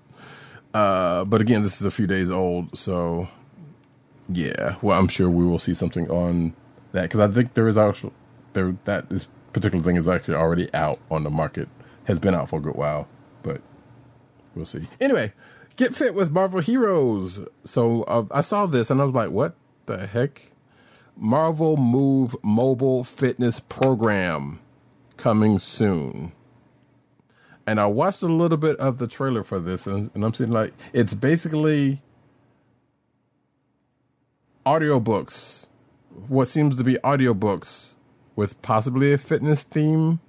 uh, but again, this is a few days old, so yeah. Well, I'm sure we will see something on that because I think there is actually there that this particular thing is actually already out on the market. Has been out for a good while, but we'll see. Anyway, get fit with Marvel Heroes. So uh, I saw this and I was like, what the heck? Marvel Move mobile fitness program coming soon. And I watched a little bit of the trailer for this, and, and I'm seeing like it's basically audiobooks, what seems to be audiobooks with possibly a fitness theme.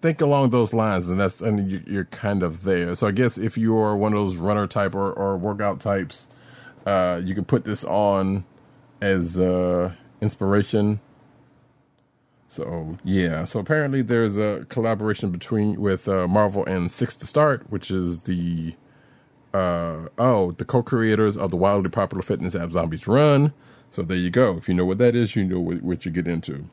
Think along those lines, and that's and you, you're kind of there. So I guess if you're one of those runner type or, or workout types, uh, you can put this on as uh, inspiration. So yeah, so apparently there's a collaboration between with uh, Marvel and Six to Start, which is the uh, oh the co-creators of the wildly popular fitness app Zombies Run. So there you go. If you know what that is, you know what, what you get into.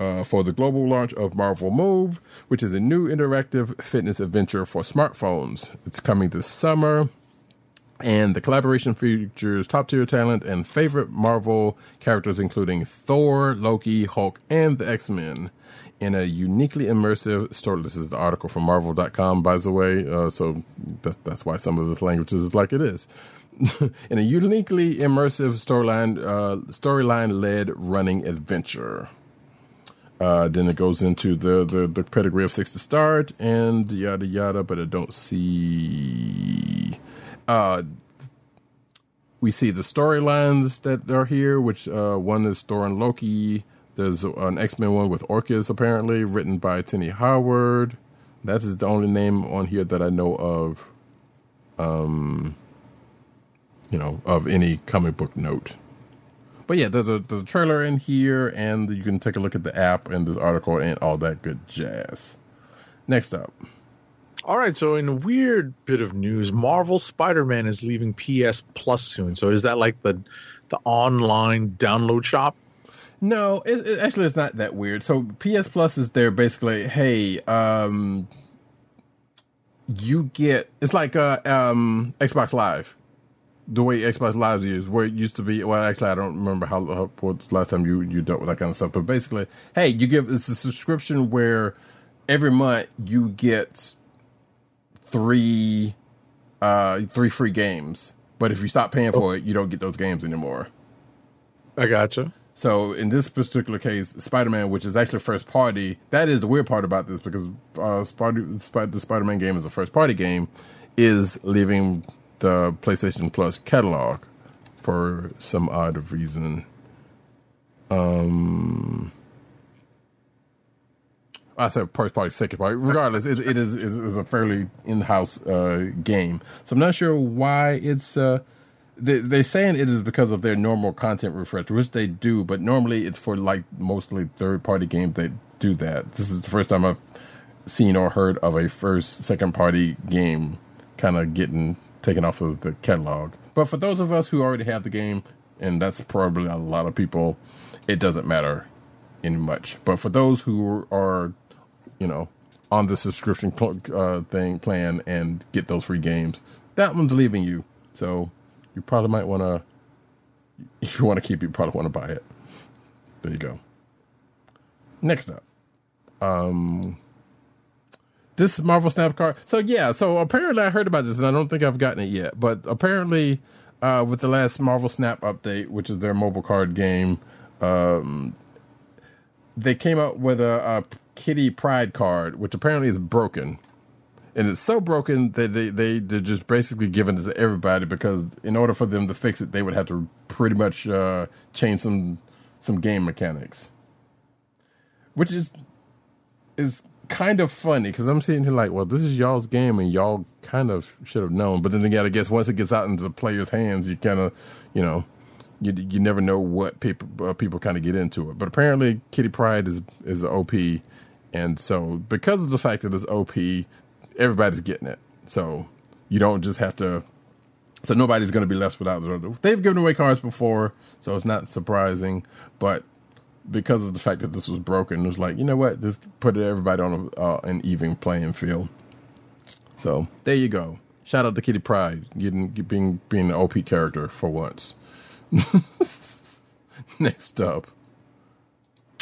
Uh, for the global launch of Marvel Move, which is a new interactive fitness adventure for smartphones. It's coming this summer. And the collaboration features top tier talent and favorite Marvel characters, including Thor, Loki, Hulk, and the X Men, in a uniquely immersive story. This is the article from Marvel.com, by the way. Uh, so that's, that's why some of this language is like it is. [LAUGHS] in a uniquely immersive storyline, uh, storyline led running adventure. Uh, then it goes into the, the, the pedigree of Six to Start and yada yada, but I don't see. Uh, we see the storylines that are here, which uh, one is Thor and Loki. There's an X Men one with Orcus, apparently, written by Tini Howard. That is the only name on here that I know of. Um, you know, of any comic book note. But yeah, there's a there's a trailer in here, and you can take a look at the app and this article and all that good jazz. Next up, All right, so in a weird bit of news, Marvel Spider-Man is leaving PS Plus soon. So is that like the the online download shop? no, it, it, actually it's not that weird. So PS Plus is there basically. Hey, um, you get it's like uh um Xbox Live. The way Xbox Live is, where it used to be. Well, actually, I don't remember how, how what last time you you dealt with that kind of stuff. But basically, hey, you give it's a subscription where every month you get three uh three free games. But if you stop paying for it, you don't get those games anymore. I gotcha. So in this particular case, Spider-Man, which is actually first party, that is the weird part about this because uh, Spider, Sp- the Spider-Man game is a first party game, is leaving the PlayStation Plus catalog for some odd reason. Um, I said first party, second party. Regardless, it, it is it is a fairly in house uh, game. So I'm not sure why it's. Uh, they, they're saying it is because of their normal content refresh, which they do, but normally it's for like mostly third party games that do that. This is the first time I've seen or heard of a first second party game kind of getting taken off of the catalog. But for those of us who already have the game, and that's probably a lot of people, it doesn't matter any much. But for those who are, you know, on the subscription uh, thing plan and get those free games, that one's leaving you. So you probably might want to, [LAUGHS] if you want to keep it, you probably want to buy it. There you go. Next up, um, this Marvel Snap card. So yeah, so apparently I heard about this, and I don't think I've gotten it yet. But apparently, uh, with the last Marvel Snap update, which is their mobile card game, um, they came out with a, a Kitty Pryde card, which apparently is broken. And it's so broken that they, they, they're just basically giving it to everybody because in order for them to fix it, they would have to pretty much uh, change some some game mechanics. Which is is kind of funny because I'm sitting here like, well, this is y'all's game and y'all kind of should have known. But then again, I guess once it gets out into the players' hands, you kind of, you know, you you never know what people uh, people kind of get into it. But apparently, Kitty Pryde is is OP, so because of the fact that it's OP, everybody's getting it. So you don't just have to. So nobody's going to be left without. They've given away cards before, so it's not surprising. But because of the fact that this was broken, it was like you know what, just put everybody on a, uh, an even playing field. So there you go. Shout out to Kitty Pryde getting being being an OP character for once. [LAUGHS] Next up.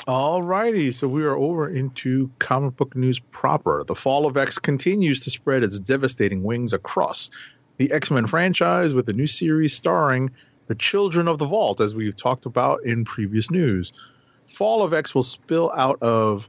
All righty, so we are over into comic book news proper. The fall of X continues to spread its devastating wings across the X Men franchise with a new series starring the Children of the Vault, as we've talked about in previous news. Fall of X will spill out of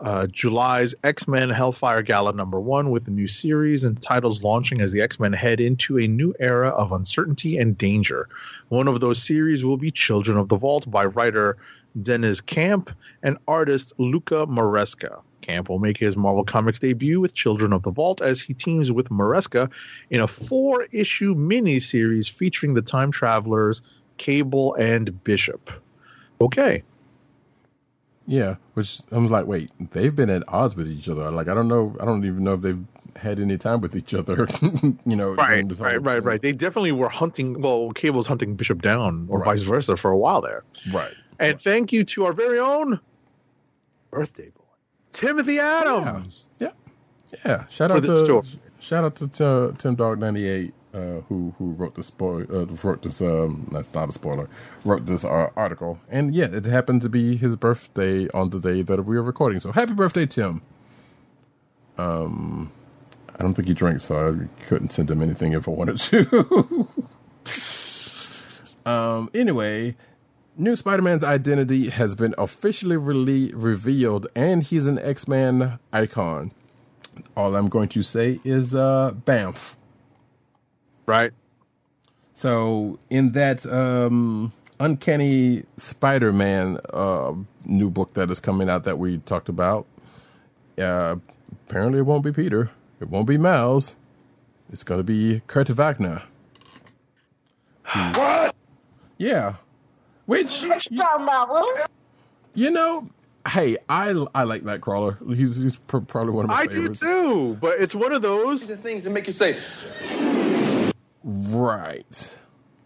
uh, July's X Men Hellfire Gala number one with a new series and titles launching as the X Men head into a new era of uncertainty and danger. One of those series will be Children of the Vault by writer Deniz Camp and artist Luca Maresca. Camp will make his Marvel Comics debut with Children of the Vault as he teams with Maresca in a four issue miniseries featuring the time travelers Cable and Bishop. Okay. Yeah, which I was like, wait, they've been at odds with each other. Like, I don't know, I don't even know if they've had any time with each other. [LAUGHS] you know, Right, right, right, right. They definitely were hunting. Well, Cable's hunting Bishop down, or Right. vice versa, for a while there. right. And thank you to our very own birthday boy, Timothy Adams. Yeah, yeah. Shout out to store. shout out to uh, Tim Dog ninety eight. Uh, who who wrote the spoil uh, wrote this um that's not a spoiler wrote this uh, article and yeah it happened to be his birthday on the day that we are recording so happy birthday Tim um I don't think he drinks so I couldn't send him anything if I wanted to [LAUGHS] um anyway New Spider-Man's identity has been officially rele- revealed, and he's an X-Man icon. All I'm going to say is uh, Bamf. Right. So, in that um, Uncanny Spider-Man uh, new book that is coming out that we talked about, uh, apparently it won't be Peter. It won't be Miles. It's going to be Kurt Wagner. What? Yeah. Which you know, hey, I I like that crawler. He's he's pr- probably one of my favorites. I do too, but it's one of those. These are things that make you say, Right.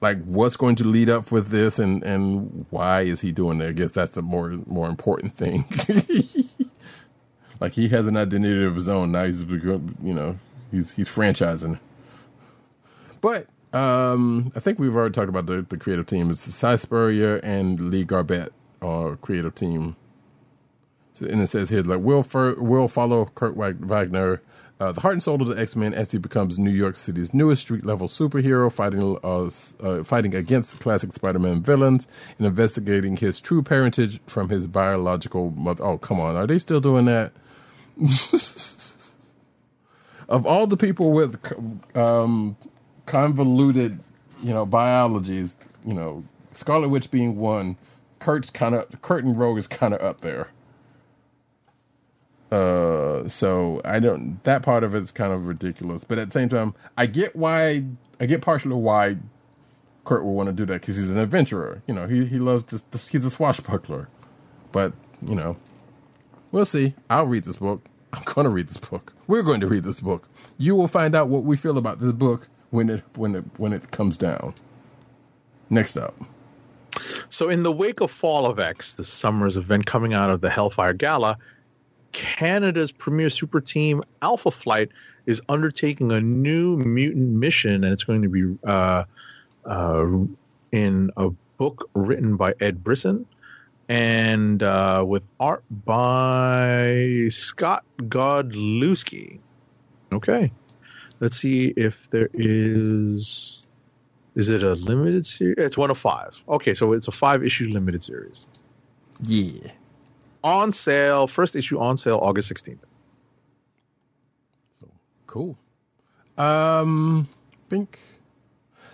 Like what's going to lead up with this and and why is he doing it? I guess that's the more more important thing. [LAUGHS] like he has an identity of his own. Now he's you know, he's he's franchising. But um I think we've already talked about the, the creative team. It's Si Spurrier and Lee Garbett are creative team. So, and it says here like we'll we'll follow Kurt Wagner, uh, the heart and soul of the X Men, as he becomes New York City's newest street level superhero, fighting uh, uh, fighting against classic Spider Man villains and investigating his true parentage from his biological mother. Oh come on, are they still doing that? [LAUGHS] of all the people with um, convoluted, you know, biologies. You know, Scarlet Witch being one. Kurt's kind of Kurt and Rogue is kind of up there. Uh, so I don't. That part of it's kind of ridiculous, but at the same time, I get why. I get partially why Kurt would want to do that because he's an adventurer. You know, he he loves this he's a swashbuckler, but you know, we'll see. I'll read this book. I'm going to read this book. We're going to read this book. You will find out what we feel about this book when it when it when it comes down. Next up, So, in the wake of Fall of X, the summer's event coming out of the Hellfire Gala, Canada's premier super team, Alpha Flight, is undertaking a new mutant mission, and it's going to be uh, uh, in a book written by Ed Brisson and uh, with art by Scott Godlewski. Okay, let's see if there is. Is it a limited series? It's one of five. Okay, so it's a five issue limited series yeah. on sale. First issue on sale August sixteenth. So Cool. Um, think.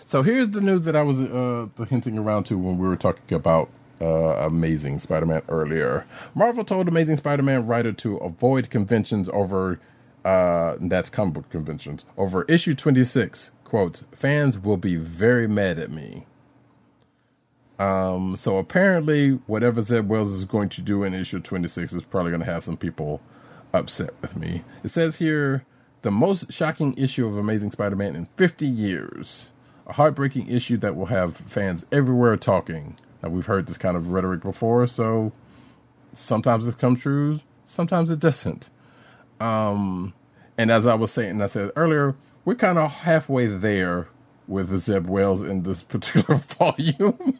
So here's the news that I was uh hinting around to when we were talking about uh Amazing Spider-Man earlier. Marvel told Amazing Spider-Man writer to avoid conventions over uh that's comic book conventions over issue 26. Quotes, fans will be very mad at me. Um, so apparently, whatever Zeb Wells is going to do in issue 26 is probably going to have some people upset with me. It says here the most shocking issue of Amazing Spider Man in 50 years. A heartbreaking issue that will have fans everywhere talking. Now, we've heard this kind of rhetoric before, so sometimes it comes true, sometimes it doesn't. Um, and as I was saying, I said earlier, we're kind of halfway there with the Zeb Wells in this [LAUGHS] particular volume.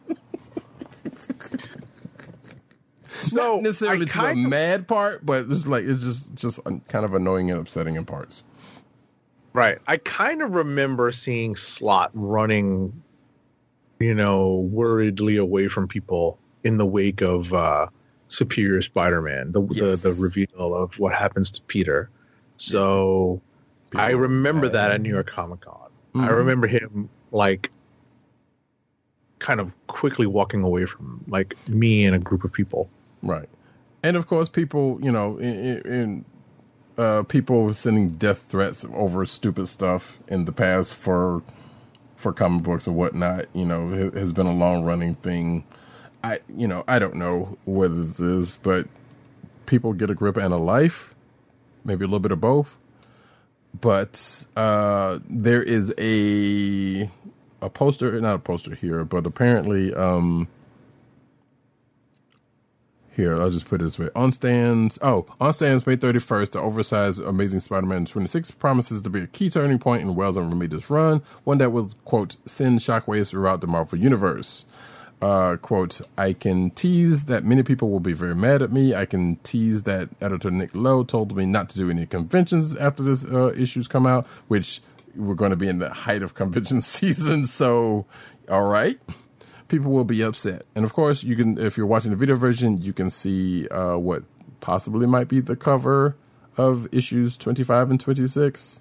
So Not necessarily to the of- mad part, but it's like it's just just kind of annoying and upsetting in parts. Right. I kind of remember seeing Slott running, you know, worriedly away from people in the wake of uh, Superior Spider-Man, the, Yes. the the reveal of what happens to Peter. So I remember that at New York Comic Con. I Mhm. remember him like kind of quickly walking away from like me and a group of people. Right. And of course, people, you know, in, in, uh, people sending death threats over stupid stuff in the past for for comic books or whatnot, you know, it has been a long running thing. I, you know, I don't know what this is, but people get a grip and a life, maybe a little bit of both. But uh, there is a a poster, not a poster here, but apparently. Um, here, I'll just put it this way. On stands, oh, on stands May 31st, the oversized Amazing Spider-Man 26 promises to be a key turning point in Wells and Ramirez's run, one that will, quote, send shockwaves throughout the Marvel Universe. Uh, quote, I can tease that many people will be very mad at me. I can tease that editor Nick Lowe told me not to do any conventions after this uh, issues come out, which we're going to be in the height of convention [LAUGHS] season. So, all right people will be upset. And of course, you can if you're watching the video version, you can see uh, what possibly might be the cover of issues 25 and 26.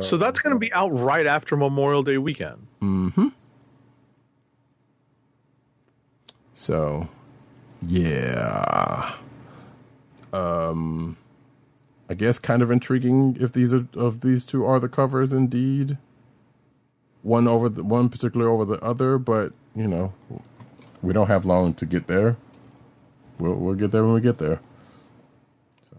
so that's going to be out right after Memorial Day weekend. So, yeah. Um I guess kind of intriguing if these are of these two are the covers indeed. One over the one particular over the other, but you know, we don't have long to get there. We'll we'll get there when we get there. So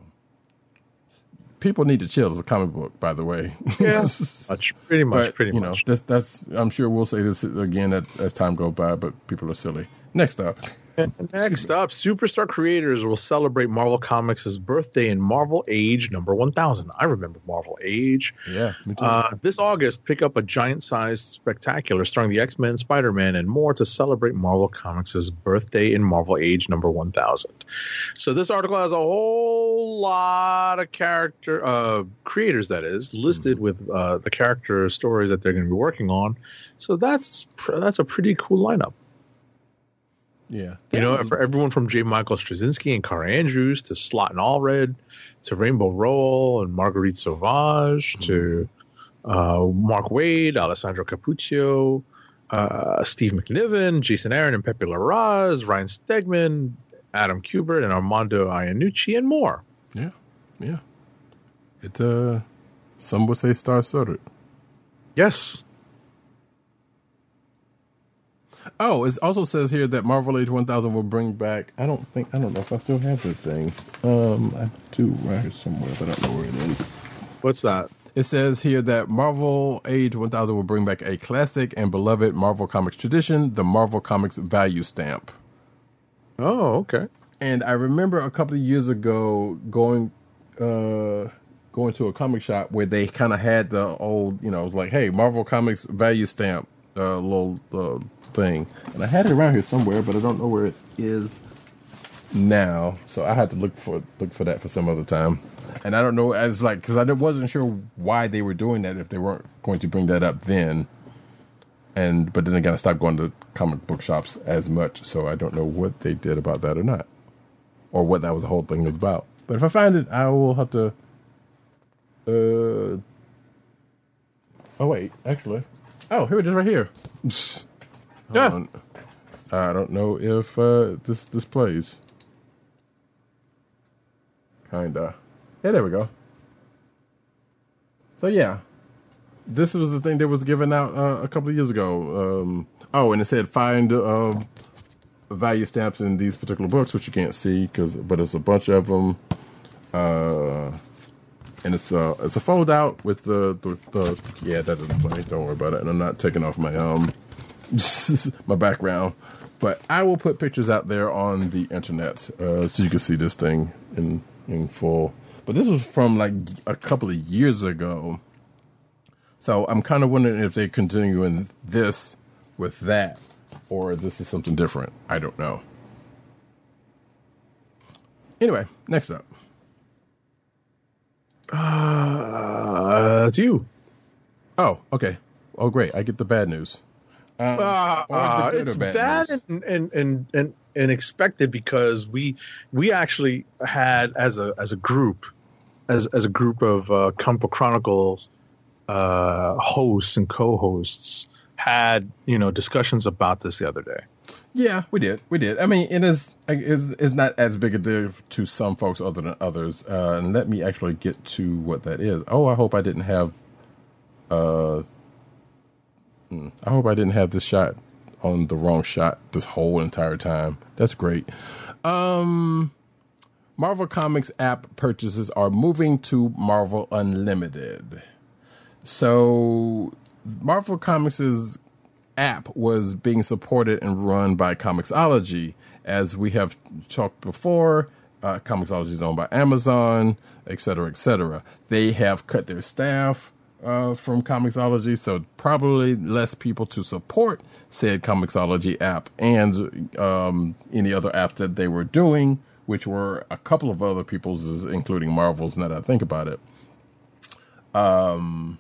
people need to chill It's a comic book, by the way. Yeah, [LAUGHS] much, pretty much, but pretty you much. know, that's that's. I'm sure we'll say this again as, as time goes by, but people are silly. Next up, Next up, Superstar Creators will celebrate Marvel Comics' birthday in Marvel Age number 1000. I remember Marvel Age. yeah. Uh, this August, pick up a giant sized spectacular starring the X Men, Spider Man, and more to celebrate Marvel Comics' birthday in Marvel Age number 1000. So, this article has a whole lot of character uh, creators, that is, listed with uh, the character stories that they're going to be working on. So, that's pr- that's a pretty cool lineup. Yeah, You know, for everyone from J. Michael Straczynski and Kaare Andrews to Slott and Allred to Rainbow Rowell and Marguerite Sauvage to uh, Mark Waid, Alessandro Cappuccio, uh, Steve McNiven, Jason Aaron, and Pepe Larraz, Ryan Stegman, Adam Kubert, and Armando Iannucci, and more. Yeah, yeah. It uh, some would say star studded. Yes. Oh, it also says here that Marvel Age 1000 will bring back. I don't think I don't know if I still have the thing. Um, I do right here somewhere, but I don't know where it is. What's that? It says here that Marvel Age 1000 will bring back a classic and beloved Marvel Comics tradition, the Marvel Comics value stamp. Oh, okay. And I remember a couple of years ago going uh going to a comic shop where they kind of had the old, you know, it was like, hey, Marvel Comics value stamp uh little uh, thing. And I had it around here somewhere, but I don't know where it is now. So I had to look for look for that for some other time. And I don't know as like cuz I wasn't sure why they were doing that if they weren't going to bring that up then. And but then again, I stopped going to comic book shops as much, so I don't know what they did about that or not, or what that was the whole thing was about. But if I find it, I will have to. Uh. Oh wait, actually, oh here it is right here. Hold Yeah. I don't know if uh, this this plays. Kinda. Yeah, there we go. So yeah, this was the thing that was given out uh, a couple of years ago. Um, oh, and it said find uh, value stamps in these particular books, which you can't see because, but it's a bunch of them. Uh, and it's a it's a fold out with the, the the yeah that doesn't play. Don't worry about it. And I'm not taking off my um [LAUGHS] my background, but I will put pictures out there on the internet uh, so you can see this thing in in full. But this was from like a couple of years ago. So I'm kind of wondering if they're continuing this with that, or this is something different. I don't know. Anyway, next up. Uh, it's you. Oh, okay. Oh, great. I get the bad news. Um, Uh, uh, it's bad bad and, and and and and expected because we we actually had as a as a group as as a group of uh, Book Chronicles uh, hosts and co-hosts had you know discussions about this the other day. Yeah, we did. We did. I mean, it is is is not as big a deal to some folks other than others. Uh, and let me actually get to what that is. Oh, I hope I didn't have. Uh, I hope I didn't have this shot on the wrong shot this whole entire time. That's great. Um, Marvel Comics app purchases are moving to Marvel Unlimited. So, Marvel Comics' app was being supported and run by Comixology. As we have talked before, uh, Comixology is owned by Amazon, et cetera, et cetera. They have cut their staff uh, from Comixology, so probably less people to support said Comixology app and um, any other apps that they were doing, which were a couple of other people's, including Marvel's. Now that I think about it, um,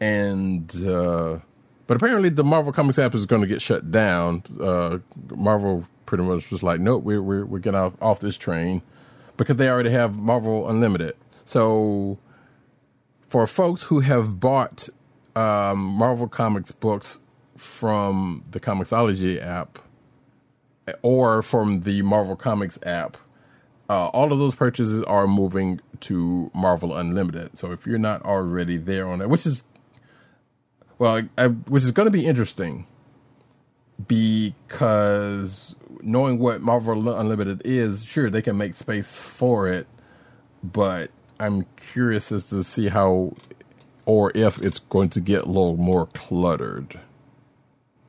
and uh, but apparently the Marvel Comics app is going to get shut down. Uh, Marvel pretty much was like, nope, we're we're we're getting off, off this train because they already have Marvel Unlimited. So for folks who have bought um, Marvel Comics books from the Comixology app or from the Marvel Comics app, uh, all of those purchases are moving to Marvel Unlimited. So if you're not already there on it, which is well, I, I, which is going to be interesting because knowing what Marvel Unlimited is, sure they can make space for it, but I'm curious as to see how or if it's going to get a little more cluttered.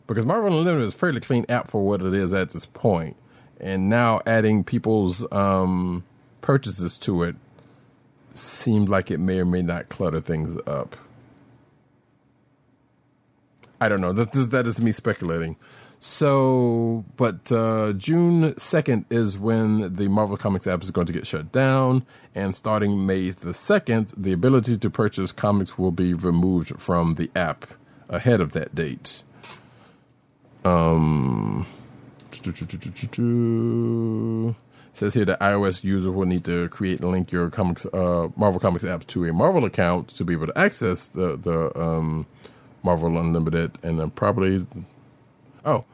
Because Marvel Unlimited is a fairly clean app for what it is at this point, and now adding people's um, purchases to it seemed like it may or may not clutter things up. I don't know. That, that is me speculating. So, but uh, June 2nd is when the Marvel Comics app is going to get shut down. And starting May the 2nd, the ability to purchase comics will be removed from the app ahead of that date. Um, says here that iOS user will need to create and link your comics, uh, Marvel Comics app to a Marvel account to be able to access the the um, Marvel Unlimited, and then probably oh,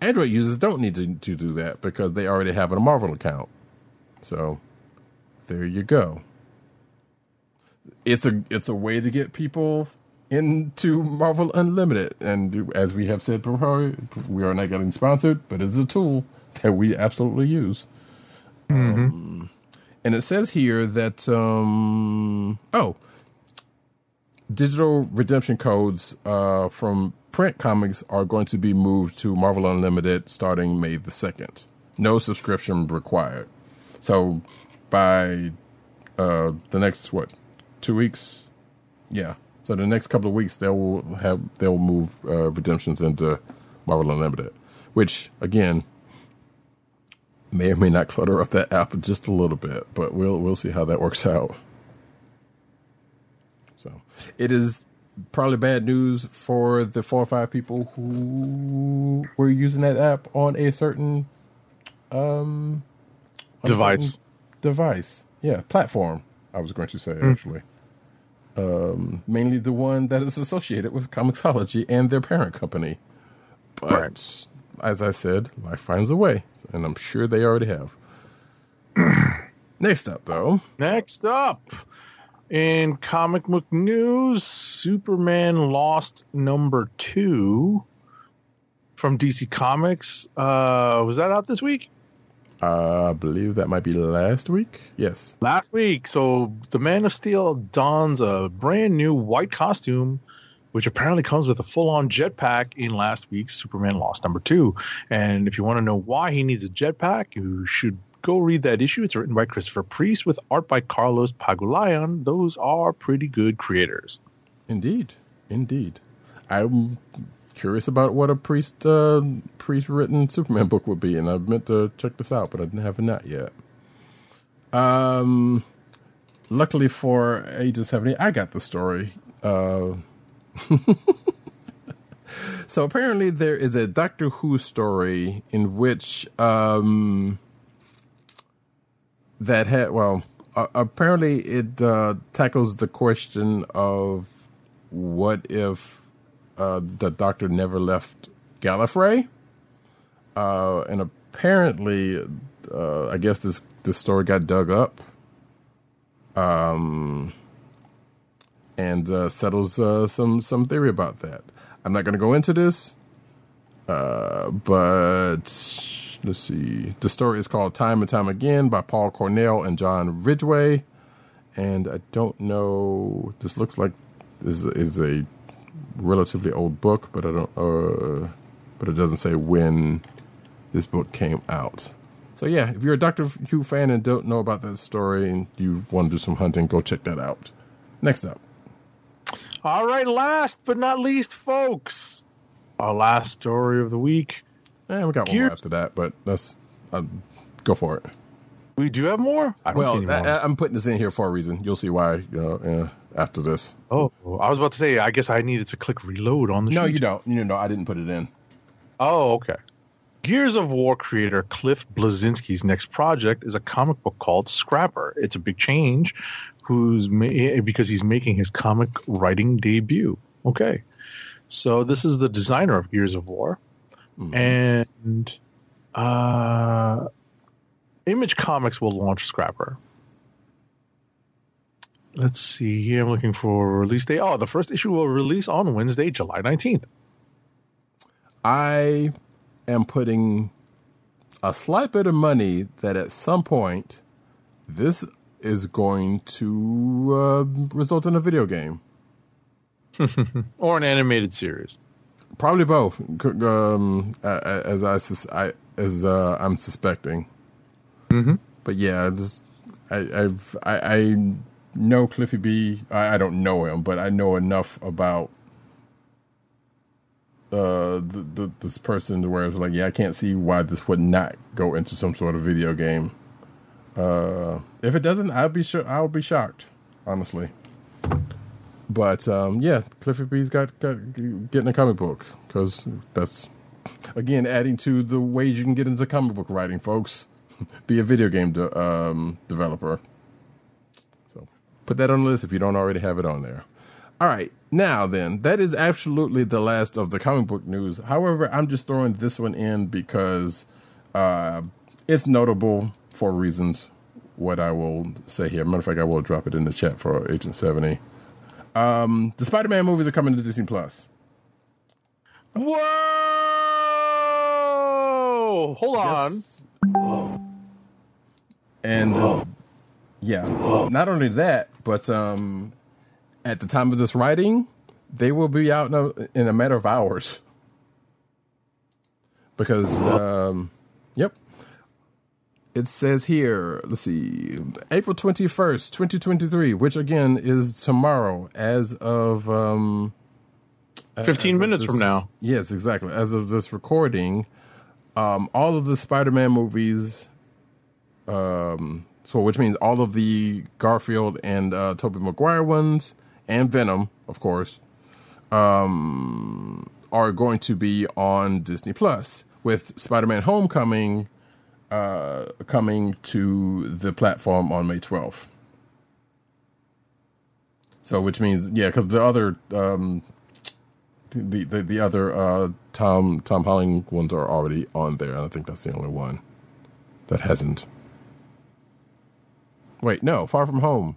Android users don't need to, to do that because they already have a Marvel account. So there you go. It's a it's a way to get people into Marvel Unlimited, and as we have said before, we are not getting sponsored, but it's a tool that we absolutely use. Um, and it says here that um, oh, digital redemption codes uh, from print comics are going to be moved to Marvel Unlimited starting May the second. No subscription required. So by uh, the next what two weeks, yeah. So the next couple of weeks they will have they'll move uh, redemptions into Marvel Unlimited, which again may or may not clutter up that app just a little bit, but we'll we'll see how that works out. So it is probably bad news for the four or five people who were using that app on a certain um on Device. certain device. Yeah, platform. I was going to say actually. Um, mainly the one that is associated with Comixology and their parent company. But Right. as I said, life finds a way, and I'm sure they already have. [CLEARS THROAT] Next up, though, Next up, in comic book news, Superman Lost number two from DC Comics. Uh, was that out this week? I believe that might be last week. Yes. Last week. So the Man of Steel dons a brand new white costume, which apparently comes with a full on jetpack in last week's Superman Lost number two. And if you want to know why he needs a jetpack, you should go read that issue. It's written by Christopher Priest with art by Carlos Pagulayan. Those are pretty good creators. Indeed, indeed. I'm curious about what a priest uh, priest written Superman book would be, and I meant to check this out, but I didn't have not yet. Um, luckily for Agent Seventy, I got the story. Uh, [LAUGHS] so apparently, there is a Doctor Who story in which um, that had well, uh, apparently it uh, tackles the question of what if uh, the Doctor never left Gallifrey, uh, and apparently, uh, I guess this this story got dug up, um, and uh, settles some some theory about that. I'm not going to go into this, uh, but let's see. The story is called "Time and Time Again" by Paul Cornell and John Ridgway, and I don't know. This looks like this is a relatively old book, but I don't. Uh, but it doesn't say when this book came out. So yeah, if you're a Doctor Who fan and don't know about that story and you want to do some hunting, go check that out. Next up, All right, last but not least, folks, our last story of the week. Eh, we got one Gears- more after that, but let's um, go for it. We do have more. I don't see Well, any more. I, I'm putting this in here for a reason. You'll see why uh, uh, after this. oh, I was about to say. I guess I needed to click reload on the. No, sheet. you don't. You know, I didn't put it in. Oh, okay. Gears of War creator Cliff Bleszinski's next project is a comic book called Scrapper. It's a big change, who's ma- because he's making his comic writing debut. Okay, so this is the designer of Gears of War, and uh, Image Comics will launch Scrapper. Let's see here. I'm looking for release date. Oh, the first issue will release on Wednesday, July 19th. I am putting a slight bit of money that at some point this is going to uh, result in a video game. [LAUGHS] or an animated series. Probably both. Um, as I, sus- I as uh, I'm suspecting. Mm-hmm. But yeah, just I I've, I I know Cliffy B. I, I don't know him, but I know enough about uh the, the, this person to where it's like, yeah, I can't see why this would not go into some sort of video game. Uh, if it doesn't, I'll be sure I'll be shocked, honestly. But um, yeah, Cliffy B's got, got getting a comic book because that's again, adding to the ways you can get into comic book writing, folks. [LAUGHS] Be a video game de- um, developer. So put that on the list if you don't already have it on there. All right, now then, that is absolutely the last of the comic book news. However, I'm just throwing this one in because uh, it's notable for reasons. What I will say here. Matter of fact, I will drop it in the chat for Agent 70. Um, the Spider-Man movies are coming to Disney Plus. Whoa! Hold on. And uh, yeah, not only that, but um, at the time of this writing, they will be out in a, in a matter of hours. Because, um, yep, it says here. Let's see, April twenty first, twenty twenty three, which again is tomorrow, as of um, as 15 of minutes this- from now. Yes, exactly. As of this recording, um, all of the Spider-Man movies, um, so which means all of the Garfield and uh, Tobey Maguire ones, and Venom, of course, um, are going to be on Disney Plus. With Spider-Man: Homecoming uh, coming to the platform on May twelfth. So, which means, yeah, because the other um, the, the the other uh, Tom Tom Holland ones are already on there, and I think that's the only one that hasn't. Wait, no, Far From Home.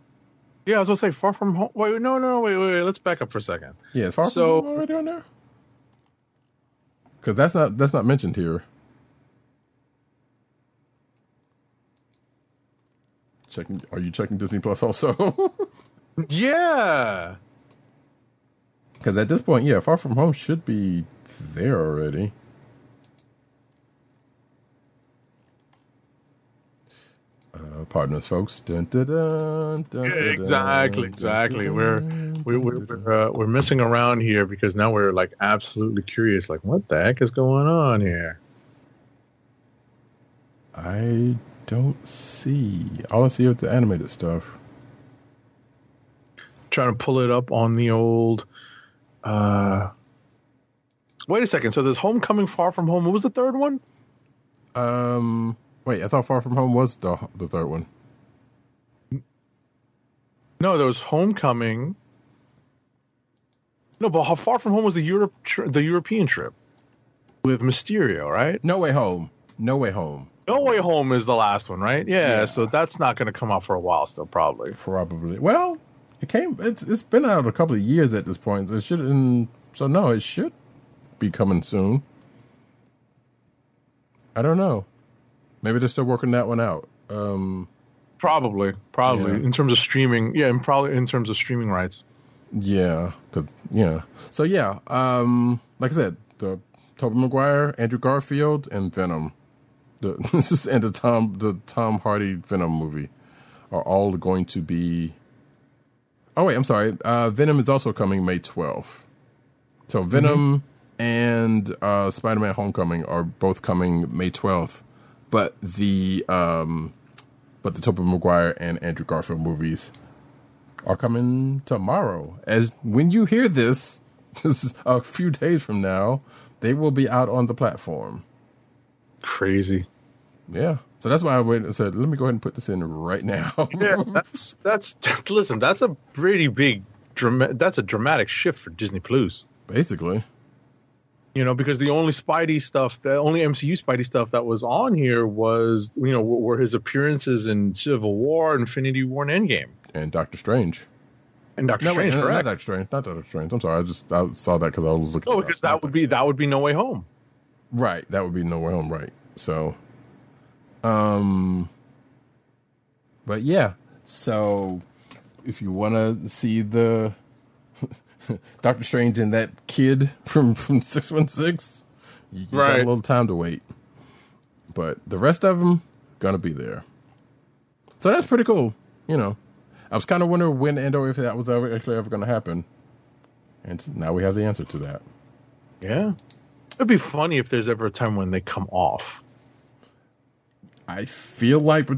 Yeah, I was gonna say far from home. Wait, no, no, wait, wait, wait. Let's back up for a second. Yeah, Far So- From Home already on there? Because that's not that's not mentioned here. Checking, are you checking Disney Plus also? [LAUGHS] Yeah. Because at this point, yeah, Far From Home should be there already. Uh, pardon us, folks. Dun, dun, dun, Exactly, exactly. We're we're we're, dun, dun. we're, uh, we're messing around here because now we're like absolutely curious. Like, what the heck is going on here? I don't see. All I see is the animated stuff. Trying to pull it up on the old. uh Wait a second. So there's Homecoming, Far From Home. What was the third one? Um, wait, I thought Far From Home was the the third one. No, there was Homecoming. No, but how Far From Home was the Europe tri- the European trip with Mysterio, right? No Way Home. No Way Home. No Way Home is the last one, right? Yeah. Yeah. So that's not going to come out for a while still, probably. Probably. Well, it came. It's it's been out a couple of years at this point. It should. not So no, it should be coming soon. I don't know. Maybe they're still working that one out. Um, Probably, probably Yeah. in terms of streaming. Yeah, and probably in terms of streaming rights. yeah, because yeah. So yeah. Um, like I said, the Tobey Maguire, Andrew Garfield, and Venom. The [LAUGHS] this is and the Tom the Tom Hardy Venom movie are all going to be. Oh wait, I'm sorry. Uh, Venom is also coming May 12th. So Venom and uh, Spider-Man: Homecoming are both coming May 12th, but the um, but the Tobey Maguire and Andrew Garfield movies are coming tomorrow. As when you hear this, [LAUGHS] just a few days from now, they will be out on the platform. Crazy. Yeah. So that's why I went and said, let me go ahead and put this in right now. [LAUGHS] Yeah, that's that's [LAUGHS] listen. That's a pretty big drama- That's a dramatic shift for Disney Plus. Basically. You know, because the only Spidey stuff, the only MCU Spidey stuff that was on here was, you know, were his appearances in Civil War, Infinity War, and Endgame, And Doctor Strange. and Doctor No, Strange. wait, no, not correct? Doctor Strange. Not Doctor Strange. I'm sorry. I just I saw that because I was looking. No, it because that would be that would be No Way Home. Right, that would be No Way Home, right? So, um, but yeah, so if you want to see the [LAUGHS] Doctor Strange and that kid from from Six One Six, you got a little time to wait. But the rest of them gonna be there, so that's pretty cool. You know, I was kind of wondering when and or if that was ever actually ever going to happen, and now we have the answer to that. Yeah, it'd be funny if there's ever a time when they come off. I feel like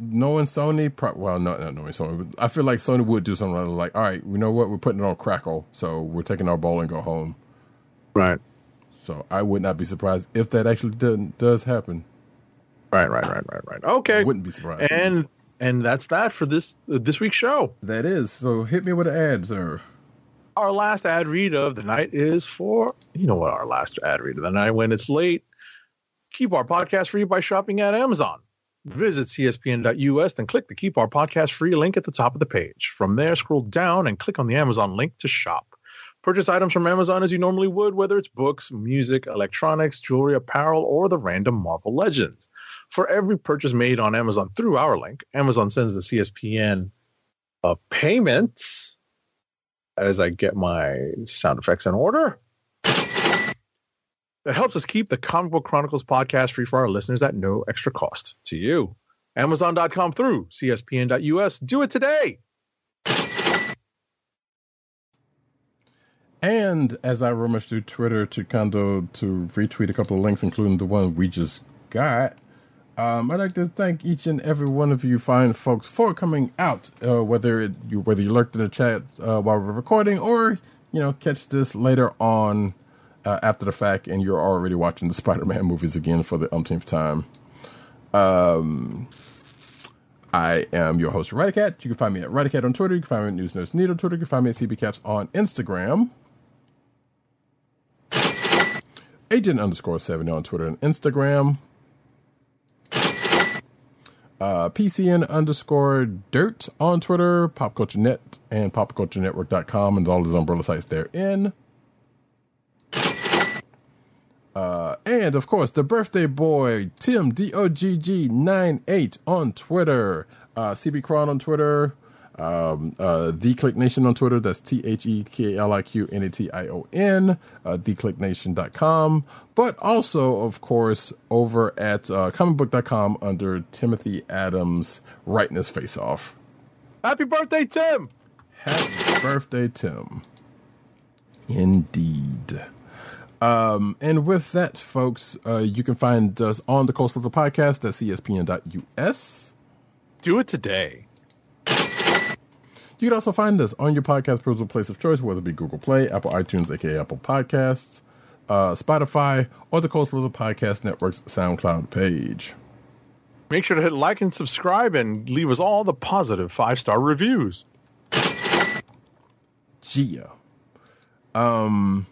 knowing Sony, pro- well, not, not knowing Sony, but I feel like Sony would do something like, all right, you know what, we're putting it on Crackle, so we're taking our ball and go home. Right. So I would not be surprised if that actually do, does happen. Right, right, right, right, right. Okay. I Wouldn't be surprised. And and that's that for this uh, this week's show. that is. So hit me with an ad, sir. Our last ad read of the night is for you know what our last ad read of the night when it's late. Keep our podcast free by shopping at Amazon. Visit cspn.us, then click the Keep Our Podcast Free link at the top of the page. From there, scroll down and click on the Amazon link to shop. Purchase items from Amazon as you normally would, whether it's books, music, electronics, jewelry, apparel, or the random Marvel Legends. For every purchase made on Amazon through our link, Amazon sends the CSPN a uh, payment as I get my sound effects in order. That helps us keep the Comic Book Chronicles podcast free for our listeners at no extra cost to you. Amazon.com through CSPN.us. Do it today. And as I rummaged through Twitter to kind of to retweet a couple of links, including the one we just got, um, I'd like to thank each and every one of you fine folks for coming out. Uh, whether it, you whether you lurked in the chat uh, while we're recording, or you know catch this later on uh, after the fact, and you're already watching the [LAUGHS] Spider-Man movies again for the umpteenth time. Um, I am your host, Roddykat. You can find me at Roddykat on Twitter. You can find me at News Nurse Needle Twitter. You can find me at CBCaps on Instagram. Agent underscore 70 on Twitter and Instagram. Uh, PCN underscore dirt on Twitter, Pop Culture Net, and popculturenetwork.com, and all those umbrella sites therein. Uh, and of course, the birthday boy, Tim DOGG98 on Twitter, uh, CB Cron on Twitter, um, uh, The Kliq Nation on Twitter. That's T H E K L I Q N A T I O N, uh, thekliqnation.com. But also, of course, over at uh, comicbook.com under Timothy Adams his face off. Happy birthday, Tim. Happy birthday, Tim. Indeed. Um, and with that, folks, uh, you can find us on the Coastal the Podcast at cspn.us. Do it today. You can also find us on your podcast personal place of choice, whether it be Google Play, Apple iTunes, aka Apple Podcasts, uh, Spotify, or the Coastal the Podcast Network's SoundCloud page. Make sure to hit like and subscribe and leave us all the positive five star reviews. Gia. Um,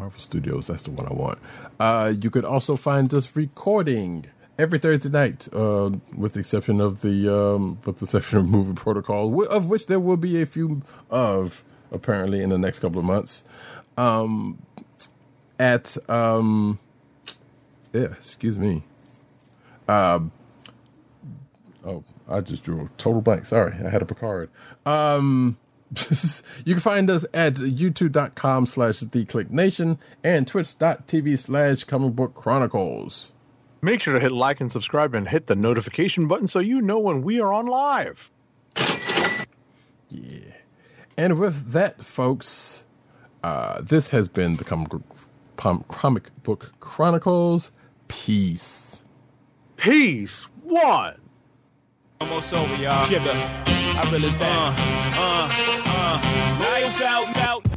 Marvel Studios, that's the one I want. Uh, you could also find us recording every Thursday night, uh, with the exception of the um, with the exception of movie protocol, of which there will be a few of apparently in the next couple of months. Um, at um, yeah, excuse me. Um, oh, I just drew a total blank. Sorry, I had a Picard. Um, [LAUGHS] you can find us at youtube.com slash the kliq nation and twitch.tv slash comic book chronicles. Make sure to hit like and subscribe and hit the notification button so you know when we are on live. Yeah. And with that, folks, uh, this has been the comic book, pom- comic book chronicles. Peace. Peace. One. Almost over, y'all. Jigga. I realize uh, that. Uh, uh, uh. Lights out, out.